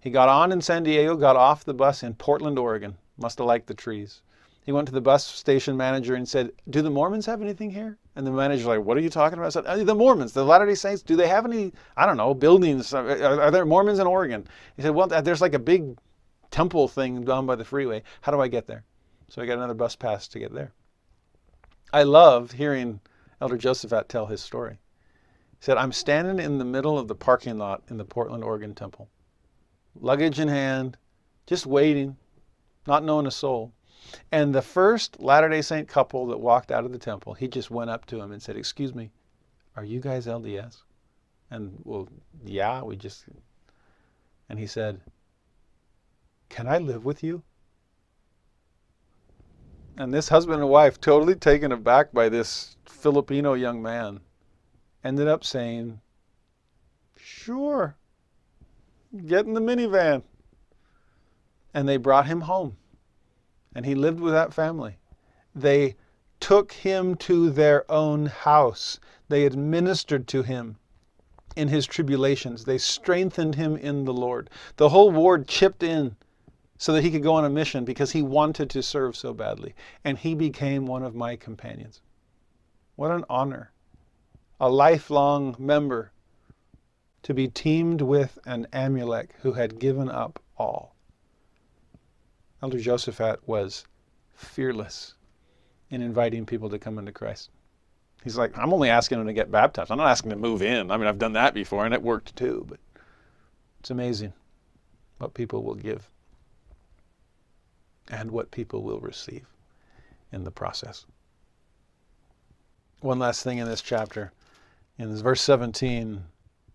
He got on in San Diego, got off the bus in Portland, Oregon. Must have liked the trees. He went to the bus station manager and said, Do the Mormons have anything here? And the manager's like, What are you talking about? I said, oh, The Mormons, the Latter day Saints, do they have any, I don't know, buildings? Are, are there Mormons in Oregon? He said, Well, there's like a big temple thing down by the freeway. How do I get there? So I got another bus pass to get there. I love hearing Elder Josephat tell his story. He said, I'm standing in the middle of the parking lot in the Portland, Oregon temple, luggage in hand, just waiting, not knowing a soul. And the first Latter day Saint couple that walked out of the temple, he just went up to him and said, Excuse me, are you guys LDS? And, well, yeah, we just. And he said, Can I live with you? And this husband and wife, totally taken aback by this Filipino young man, ended up saying, Sure, get in the minivan. And they brought him home. And he lived with that family. They took him to their own house. They administered to him in his tribulations. They strengthened him in the Lord. The whole ward chipped in so that he could go on a mission because he wanted to serve so badly. And he became one of my companions. What an honor. A lifelong member to be teamed with an Amulek who had given up all. Elder Josephat was fearless in inviting people to come into Christ. He's like, I'm only asking them to get baptized. I'm not asking them to move in. I mean, I've done that before and it worked too, but it's amazing what people will give. and what people will receive in the process. One last thing in this chapter. In verse 17,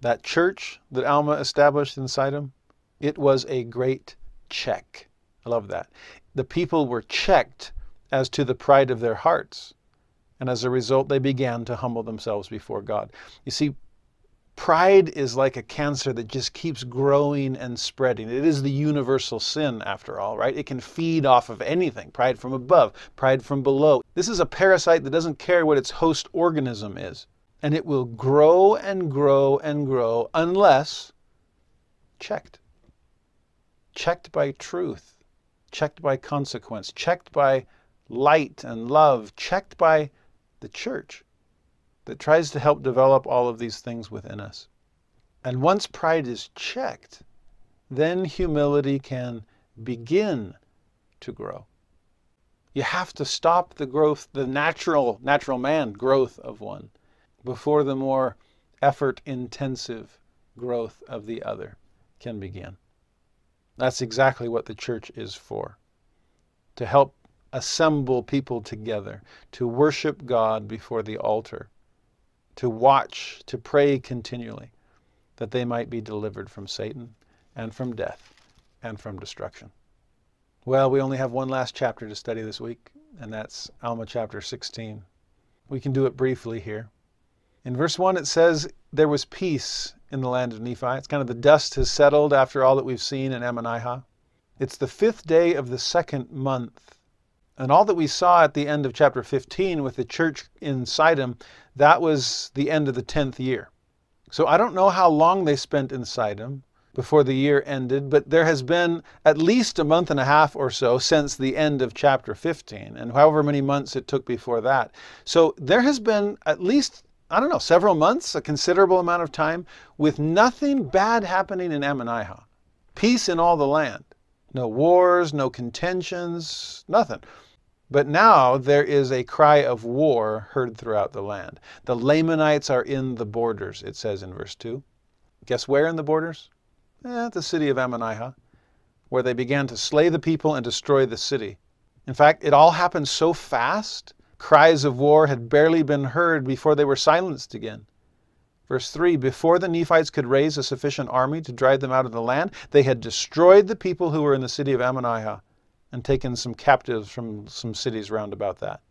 that church that Alma established in Sidon, it was a great check. I love that. The people were checked as to the pride of their hearts. And as a result, they began to humble themselves before God. You see, pride is like a cancer that just keeps growing and spreading. It is the universal sin, after all, right? It can feed off of anything pride from above, pride from below. This is a parasite that doesn't care what its host organism is. And it will grow and grow and grow unless checked. Checked by truth, checked by consequence, checked by light and love, checked by the church that tries to help develop all of these things within us. And once pride is checked, then humility can begin to grow. You have to stop the growth, the natural, natural man growth of one before the more effort intensive growth of the other can begin. That's exactly what the church is for to help assemble people together, to worship God before the altar, to watch, to pray continually, that they might be delivered from Satan and from death and from destruction. Well, we only have one last chapter to study this week, and that's Alma chapter 16. We can do it briefly here. In verse 1, it says, There was peace in the land of Nephi. It's kind of the dust has settled after all that we've seen in Ammonihah. It's the fifth day of the second month. And all that we saw at the end of chapter 15 with the church in Sidon, that was the end of the 10th year. So I don't know how long they spent in Sidon before the year ended, but there has been at least a month and a half or so since the end of chapter 15, and however many months it took before that. So there has been at least I don't know, several months, a considerable amount of time, with nothing bad happening in Ammonihah. Peace in all the land. No wars, no contentions, nothing. But now there is a cry of war heard throughout the land. The Lamanites are in the borders, it says in verse 2. Guess where in the borders? Eh, the city of Ammonihah, where they began to slay the people and destroy the city. In fact, it all happened so fast Cries of war had barely been heard before they were silenced again. Verse 3 Before the Nephites could raise a sufficient army to drive them out of the land, they had destroyed the people who were in the city of Ammonihah and taken some captives from some cities round about that.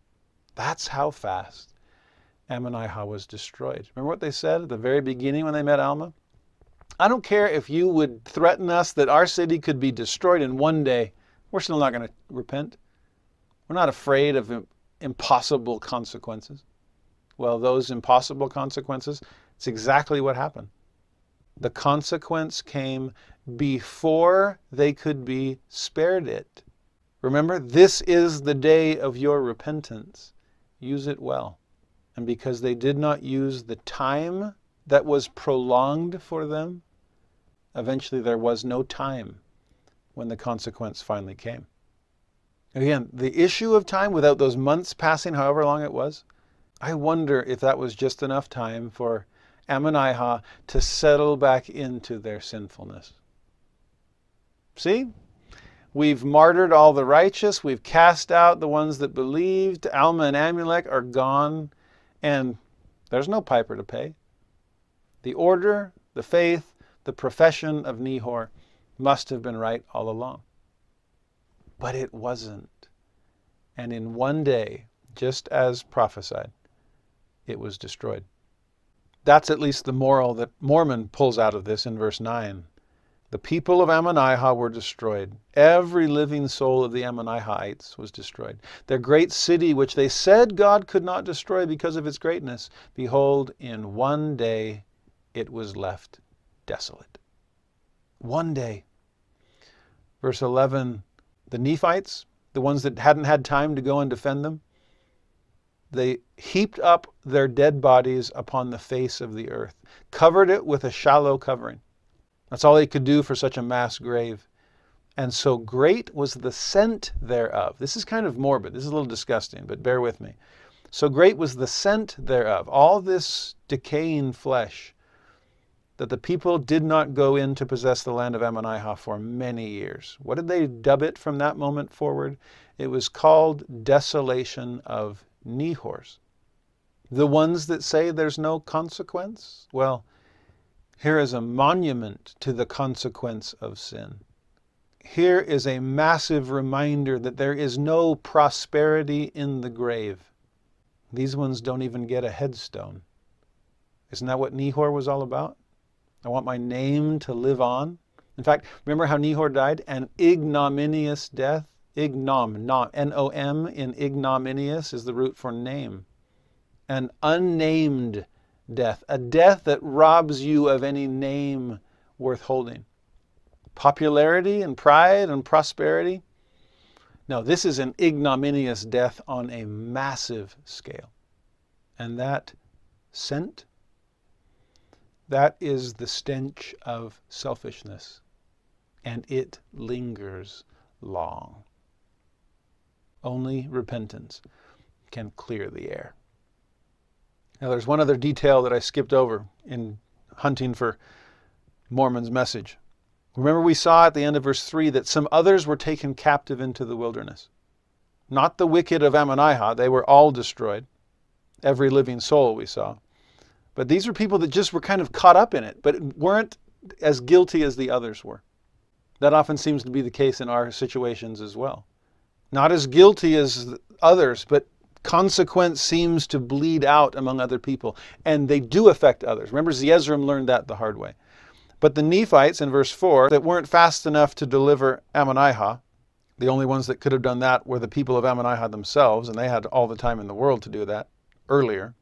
That's how fast Ammonihah was destroyed. Remember what they said at the very beginning when they met Alma? I don't care if you would threaten us that our city could be destroyed in one day. We're still not going to repent. We're not afraid of impossible consequences. Well, those impossible consequences, it's exactly what happened. The consequence came before they could be spared it. Remember, this is the day of your repentance. Use it well. And because they did not use the time that was prolonged for them, eventually there was no time when the consequence finally came. Again, the issue of time without those months passing, however long it was, I wonder if that was just enough time for Ammonihah to settle back into their sinfulness. See? We've martyred all the righteous. We've cast out the ones that believed. Alma and Amulek are gone, and there's no piper to pay. The order, the faith, the profession of Nehor must have been right all along. But it wasn't. And in one day, just as prophesied, it was destroyed. That's at least the moral that Mormon pulls out of this in verse 9. The people of Ammonihah were destroyed. Every living soul of the Ammonihahites was destroyed. Their great city, which they said God could not destroy because of its greatness, behold, in one day it was left desolate. One day. Verse 11 the Nephites, the ones that hadn't had time to go and defend them, they heaped up their dead bodies upon the face of the earth, covered it with a shallow covering. That's all they could do for such a mass grave. And so great was the scent thereof. This is kind of morbid. This is a little disgusting, but bear with me. So great was the scent thereof, all this decaying flesh, that the people did not go in to possess the land of Ammonihah for many years. What did they dub it from that moment forward? It was called desolation of Nehors. The ones that say there's no consequence? Well, here is a monument to the consequence of sin. Here is a massive reminder that there is no prosperity in the grave. These ones don't even get a headstone. Isn't that what Nehor was all about? I want my name to live on. In fact, remember how Nehor died? An ignominious death. Ignom, not N-O-M in ignominious is the root for name. An unnamed death, a death that robs you of any name worth holding. Popularity and pride and prosperity. No, this is an ignominious death on a massive scale. And that scent, that is the stench of selfishness. And it lingers long. Only repentance can clear the air. Now, there's one other detail that I skipped over in hunting for Mormon's message. Remember, we saw at the end of verse 3 that some others were taken captive into the wilderness. Not the wicked of Ammonihah, they were all destroyed. Every living soul we saw. But these were people that just were kind of caught up in it, but weren't as guilty as the others were. That often seems to be the case in our situations as well. Not as guilty as others, but consequence seems to bleed out among other people, and they do affect others. Remember, Zeezrom learned that the hard way. But the Nephites in verse 4 that weren't fast enough to deliver Ammonihah, the only ones that could have done that were the people of Ammonihah themselves, and they had all the time in the world to do that earlier.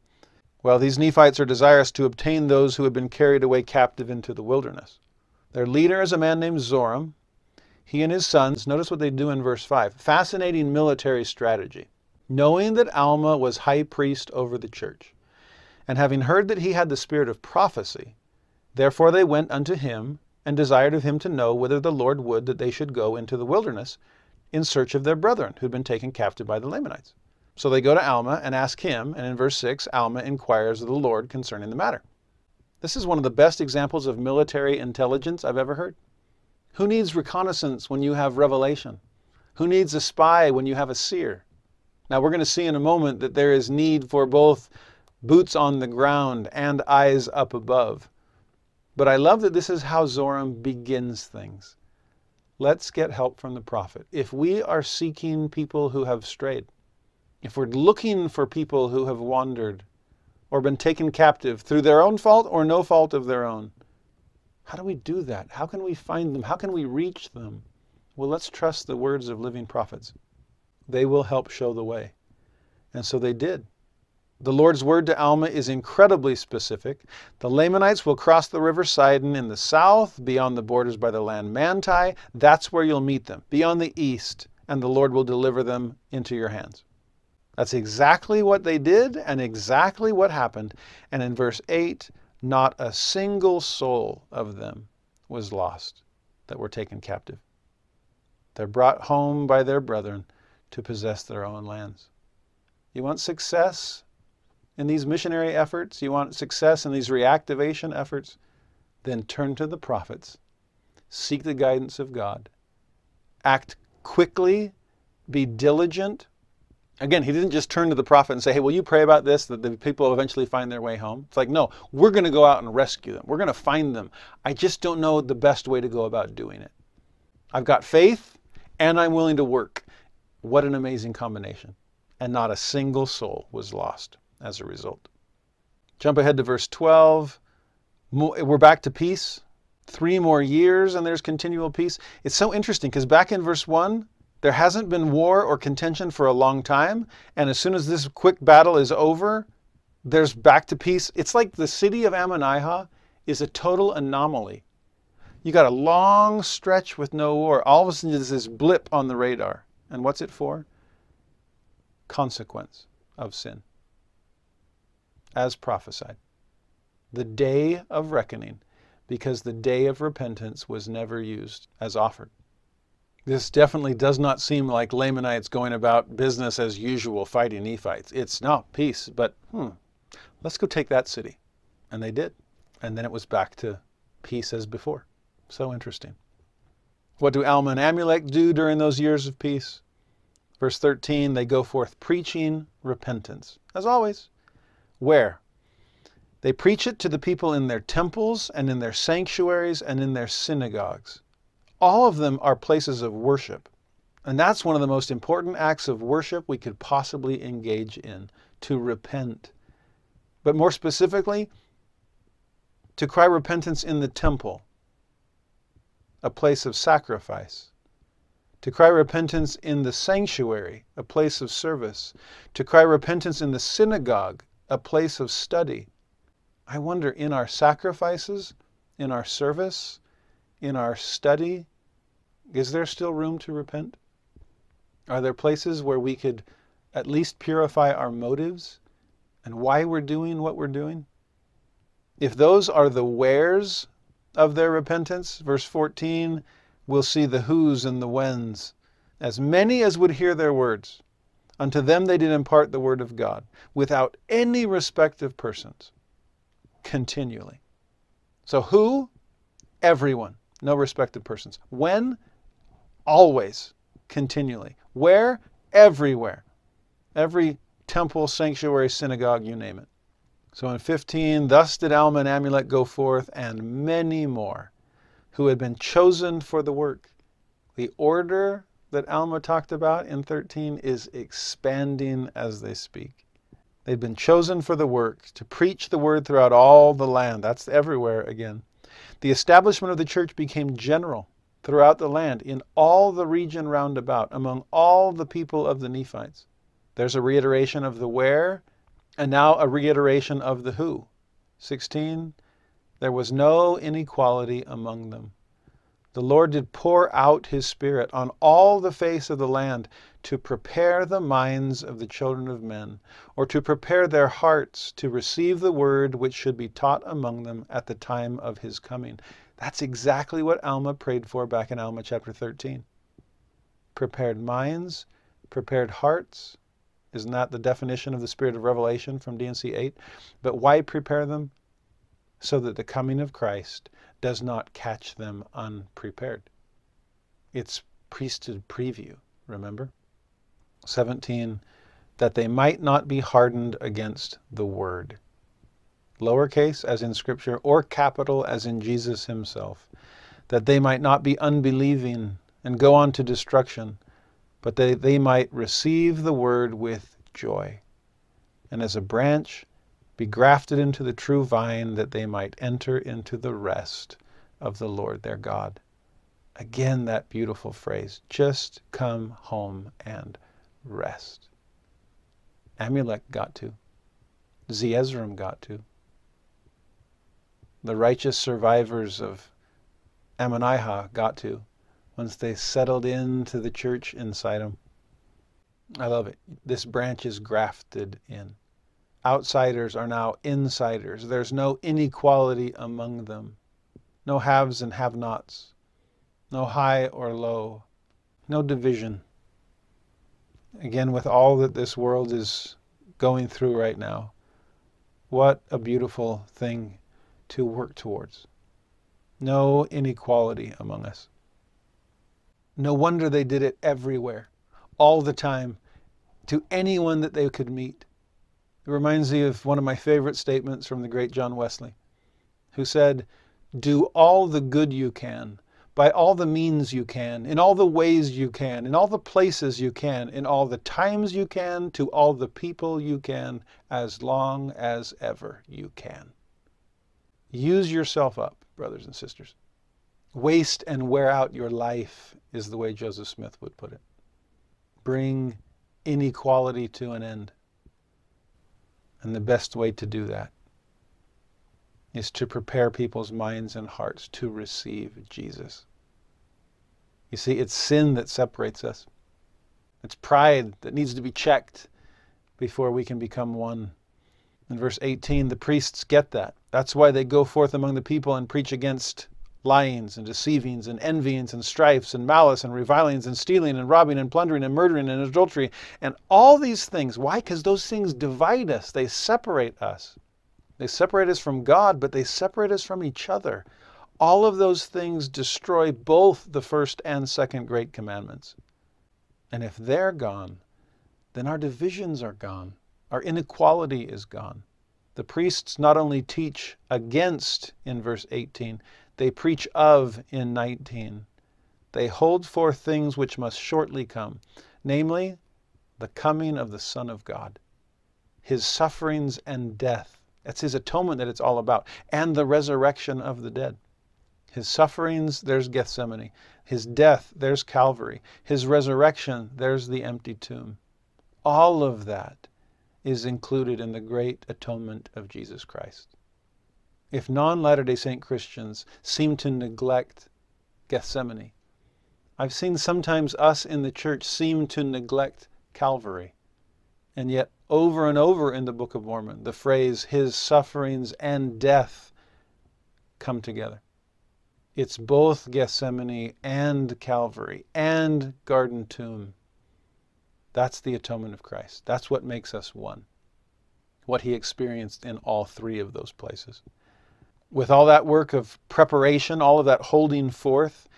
Well, these Nephites are desirous to obtain those who have been carried away captive into the wilderness. Their leader is a man named Zoram. He and his sons, notice what they do in verse 5. Fascinating military strategy knowing that Alma was high priest over the church, and having heard that he had the spirit of prophecy, therefore they went unto him, and desired of him to know whether the Lord would that they should go into the wilderness in search of their brethren who had been taken captive by the Lamanites. So they go to Alma and ask him, and in verse 6, Alma inquires of the Lord concerning the matter. This is one of the best examples of military intelligence I've ever heard. Who needs reconnaissance when you have revelation? Who needs a spy when you have a seer? Now, we're going to see in a moment that there is need for both boots on the ground and eyes up above. But I love that this is how Zoram begins things. Let's get help from the prophet. If we are seeking people who have strayed, if we're looking for people who have wandered or been taken captive through their own fault or no fault of their own, how do we do that? How can we find them? How can we reach them? Well, let's trust the words of living prophets. They will help show the way. And so they did. The Lord's word to Alma is incredibly specific. The Lamanites will cross the river Sidon in the south, beyond the borders by the land Manti. That's where you'll meet them, beyond the east, and the Lord will deliver them into your hands. That's exactly what they did and exactly what happened. And in verse 8, not a single soul of them was lost that were taken captive. They're brought home by their brethren to possess their own lands. You want success in these missionary efforts? You want success in these reactivation efforts? Then turn to the prophets. Seek the guidance of God. Act quickly. Be diligent. Again, he didn't just turn to the prophet and say, hey, will you pray about this, that the people eventually find their way home? It's like, no, we're going to go out and rescue them. We're going to find them. I just don't know the best way to go about doing it. I've got faith and I'm willing to work. What an amazing combination. And not a single soul was lost as a result. Jump ahead to verse 12. We're back to peace. Three more years and there's continual peace. It's so interesting because back in verse 1, there hasn't been war or contention for a long time. And as soon as this quick battle is over, there's back to peace. It's like the city of Ammonihah is a total anomaly. You got a long stretch with no war. All of a sudden, there's this blip on the radar. And what's it for? Consequence of sin. As prophesied. The day of reckoning, because the day of repentance was never used as offered. This definitely does not seem like Lamanites going about business as usual fighting Nephites. It's not peace, but hmm, let's go take that city. And they did. And then it was back to peace as before. So interesting. What do Alma and Amulek do during those years of peace? Verse 13, they go forth preaching repentance, as always. Where? They preach it to the people in their temples and in their sanctuaries and in their synagogues. All of them are places of worship. And that's one of the most important acts of worship we could possibly engage in to repent. But more specifically, to cry repentance in the temple, a place of sacrifice. To cry repentance in the sanctuary, a place of service. To cry repentance in the synagogue, a place of study. I wonder in our sacrifices, in our service, in our study, is there still room to repent? Are there places where we could at least purify our motives and why we're doing what we're doing? If those are the wheres of their repentance, verse 14, we'll see the who's and the when's. As many as would hear their words, unto them they did impart the word of God, without any respect of persons, continually. So who? Everyone, no respect of persons. When? Always, continually. Where? Everywhere. Every temple, sanctuary, synagogue, you name it. So in 15, thus did Alma and Amulek go forth, and many more who had been chosen for the work. The order that Alma talked about in 13 is expanding as they speak. They'd been chosen for the work to preach the word throughout all the land. That's everywhere again. The establishment of the church became general throughout the land, in all the region round about, among all the people of the Nephites. There's a reiteration of the where, and now a reiteration of the who. 16. There was no inequality among them. The Lord did pour out his Spirit on all the face of the land to prepare the minds of the children of men, or to prepare their hearts to receive the word which should be taught among them at the time of his coming. That's exactly what Alma prayed for back in Alma chapter 13. Prepared minds, prepared hearts. Isn't that the definition of the spirit of revelation from D&C 8? But why prepare them? So that the coming of Christ does not catch them unprepared. It's priesthood preview, remember? 17, that they might not be hardened against the word lowercase as in Scripture, or capital as in Jesus himself, that they might not be unbelieving and go on to destruction, but that they might receive the word with joy, and as a branch be grafted into the true vine, that they might enter into the rest of the Lord their God. Again, that beautiful phrase just come home and rest. Amulek got to. Zeezrom got to the righteous survivors of Ammonihah got to once they settled into the church inside them. I love it. This branch is grafted in. Outsiders are now insiders. There's no inequality among them, no haves and have nots, no high or low, no division. Again, with all that this world is going through right now, what a beautiful thing to work towards. No inequality among us. No wonder they did it everywhere, all the time, to anyone that they could meet. It reminds me of one of my favorite statements from the great John Wesley, who said, Do all the good you can, by all the means you can, in all the ways you can, in all the places you can, in all the times you can, to all the people you can, as long as ever you can. Use yourself up, brothers and sisters. Waste and wear out your life, is the way Joseph Smith would put it. Bring inequality to an end. And the best way to do that is to prepare people's minds and hearts to receive Jesus. You see, it's sin that separates us. It's pride that needs to be checked before we can become one. In verse 18, the priests get that. That's why they go forth among the people and preach against lyings and deceivings and envyings and strifes and malice and revilings and stealing and robbing and plundering and murdering and adultery and all these things. Why? Because those things divide us, they separate us. They separate us from God, but they separate us from each other. All of those things destroy both the first and second great commandments. And if they're gone, then our divisions are gone. Our inequality is gone. The priests not only teach against in verse 18, they preach of in 19. They hold forth things which must shortly come, namely, the coming of the Son of God, his sufferings and death. That's his atonement that it's all about, and the resurrection of the dead. His sufferings, there's Gethsemane. His death, there's Calvary. His resurrection, there's the empty tomb. All of that is included in the great atonement of Jesus Christ. If non Latter day Saint Christians seem to neglect Gethsemane, I've seen sometimes us in the church seem to neglect Calvary. And yet, over and over in the Book of Mormon, the phrase, his sufferings and death come together. It's both Gethsemane and Calvary and Garden Tomb. That's the atonement of Christ. That's what makes us one. What he experienced in all three of those places. With all that work of preparation, all of that holding forth,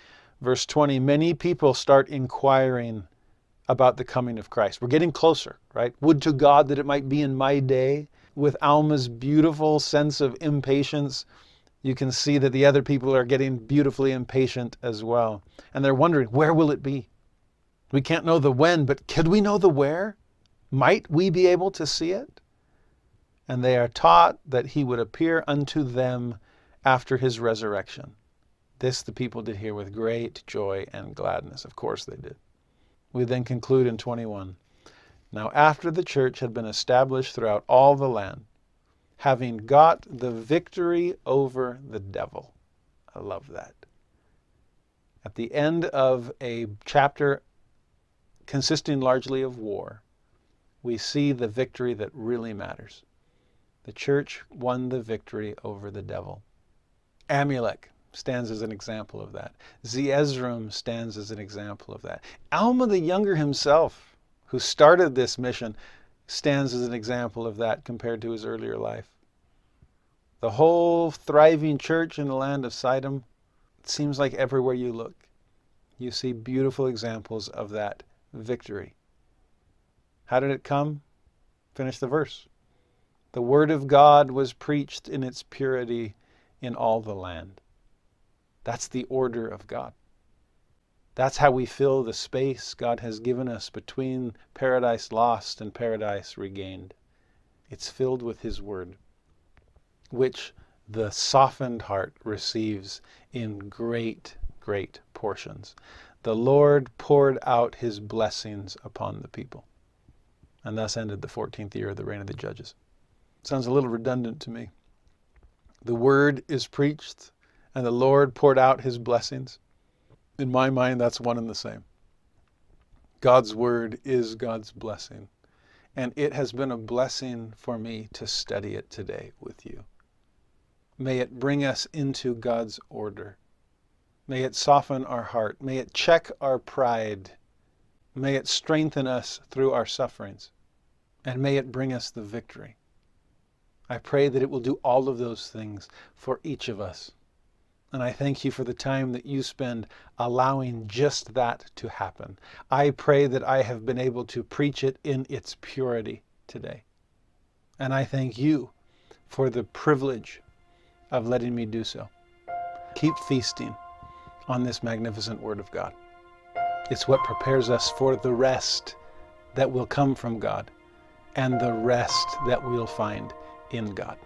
Verse 20 Many people start inquiring about the coming of Christ. We're getting closer, right? Would to God that it might be in my day. With Alma's beautiful sense of impatience, you can see that the other people are getting beautifully impatient as well. And they're wondering, where will it be? We can't know the when, but could we know the where? Might we be able to see it? And they are taught that he would appear unto them after his resurrection. This the people did hear with great joy and gladness. Of course they did. We then conclude in 21. Now, after the church had been established throughout all the land, having got the victory over the devil. I love that. At the end of a chapter consisting largely of war, we see the victory that really matters. The church won the victory over the devil. Amulek, stands as an example of that. Zeezrom stands as an example of that. Alma the Younger himself, who started this mission, stands as an example of that compared to his earlier life. The whole thriving church in the land of Sidom, it seems like everywhere you look, you see beautiful examples of that victory. How did it come? Finish the verse. The word of God was preached in its purity in all the land. That's the order of God. That's how we fill the space God has given us between paradise lost and paradise regained. It's filled with His Word, which the softened heart receives in great, great portions. The Lord poured out His blessings upon the people. And thus ended the 14th year of the reign of the judges. Sounds a little redundant to me. The Word is preached, and the Lord poured out his blessings. In my mind, that's one and the same. God's word is God's blessing. And it has been a blessing for me to study it today with you. May it bring us into God's order. May it soften our heart. May it check our pride. May it strengthen us through our sufferings. And may it bring us the victory. I pray that it will do all of those things for each of us. And I thank you for the time that you spend allowing just that to happen. I pray that I have been able to preach it in its purity today. And I thank you for the privilege of letting me do so. Keep feasting on this magnificent Word of God. It's what prepares us for the rest that will come from God and the rest that we'll find in God.